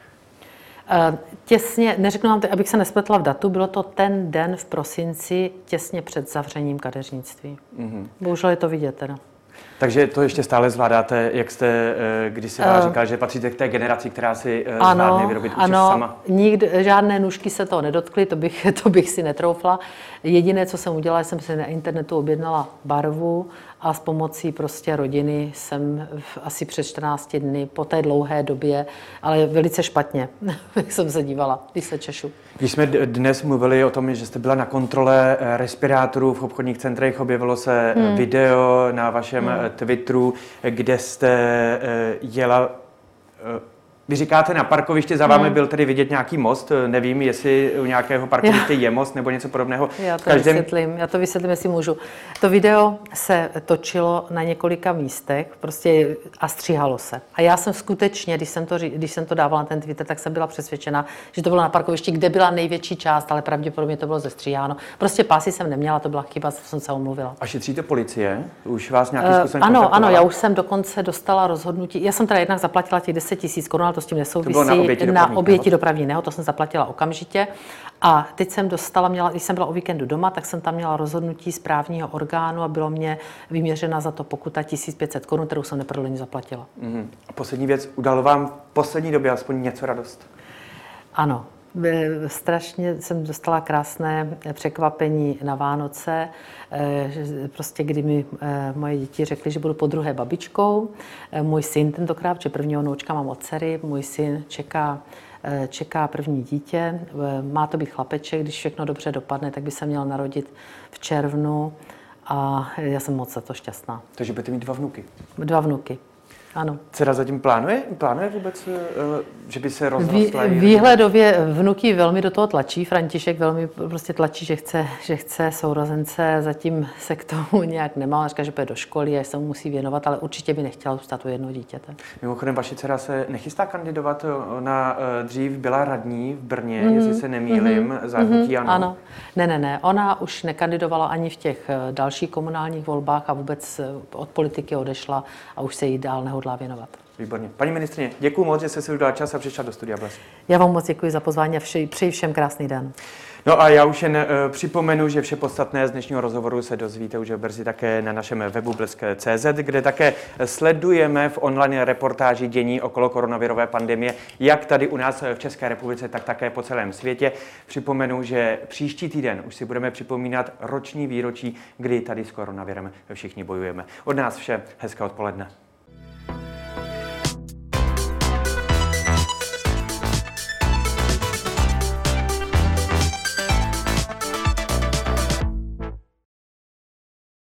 Eh, těsně, neřeknu vám, abych se nespletla v datu, bylo to ten den v prosinci, těsně před zavřením kadeřnictví. Mm-hmm. Bohužel je to vidět teda. Takže to ještě stále zvládáte, jak jste, eh, když si uh, říkal, že patříte k té generaci, která si ano, zvládne vyrobit ano, sama? Nikdy, žádné nůžky se toho nedotkly, to bych, to bych si netroufla. Jediné, co jsem udělala, jsem si na internetu objednala barvu a s pomocí prostě rodiny jsem v, asi před 14 dny po té dlouhé době, ale velice špatně, jak jsem se dívala, když se češu. Když jsme dnes mluvili o tom, že jste byla na kontrole eh, respirátorů v obchodních centrech, objevilo se eh, hmm. video na vašem hmm. Twitteru, kde jste jela vy říkáte, na parkovišti za vámi hmm. byl tedy vidět nějaký most, nevím, jestli u nějakého parkoviště je most nebo něco podobného. Já to každém... vysvětlím, já to vysvětlím, jestli můžu. To video se točilo na několika místech prostě a stříhalo se. A já jsem skutečně, když jsem to, když jsem to dávala na ten Twitter, tak jsem byla přesvědčena, že to bylo na parkovišti, kde byla největší část, ale pravděpodobně to bylo zestříháno. Prostě pásy jsem neměla, to byla chyba, co jsem se omluvila. A šetříte policie? Už vás nějaký uh, Ano, ano, já už jsem dokonce dostala rozhodnutí. Já jsem teda jednak zaplatila těch 10 tisíc korun, to s tím nesouvisí. To na oběti, na oběti dopravní nehod, to jsem zaplatila okamžitě. A teď jsem dostala, měla, když jsem byla o víkendu doma, tak jsem tam měla rozhodnutí správního orgánu a bylo mě vyměřena za to pokuta 1500 korun, kterou jsem neprodleně zaplatila. Mm-hmm. A poslední věc, udalo vám v poslední době aspoň něco radost? Ano, Strašně jsem dostala krásné překvapení na Vánoce, eh, prostě kdy mi eh, moje děti řekly, že budu po druhé babičkou. Eh, můj syn tentokrát, že prvního noučka mám od dcery, můj syn čeká čeká první dítě. Má to být chlapeček, když všechno dobře dopadne, tak by se měl narodit v červnu a já jsem moc za to šťastná. Takže budete mít dva vnuky? Dva vnuky. Ano. Dcera zatím plánuje? Plánuje vůbec, eh, že by se rozrostla? Vý, výhledově vnuky velmi do toho tlačí. František velmi prostě tlačí, že chce, že chce sourozence. Zatím se k tomu nějak nemá. Říká, že půjde do školy a se mu musí věnovat, ale určitě by nechtěla zůstat u jednoho dítěte. Mimochodem, vaše dcera se nechystá kandidovat. Ona eh, dřív byla radní v Brně, mm-hmm. jestli se nemýlim, mm-hmm. za hnutí ano. ano. Ne, ne, ne. Ona už nekandidovala ani v těch eh, dalších komunálních volbách a vůbec od politiky odešla a už se jí dál nehodlá hodlá věnovat. Výborně. Paní ministrině, děkuji moc, že jste si udělala čas a přišla do studia Bles. Já vám moc děkuji za pozvání a vši, přeji všem krásný den. No a já už jen uh, připomenu, že vše podstatné z dnešního rozhovoru se dozvíte už brzy také na našem webu blesk.cz, kde také sledujeme v online reportáži dění okolo koronavirové pandemie, jak tady u nás v České republice, tak také po celém světě. Připomenu, že příští týden už si budeme připomínat roční výročí, kdy tady s koronavirem všichni bojujeme. Od nás vše hezké odpoledne.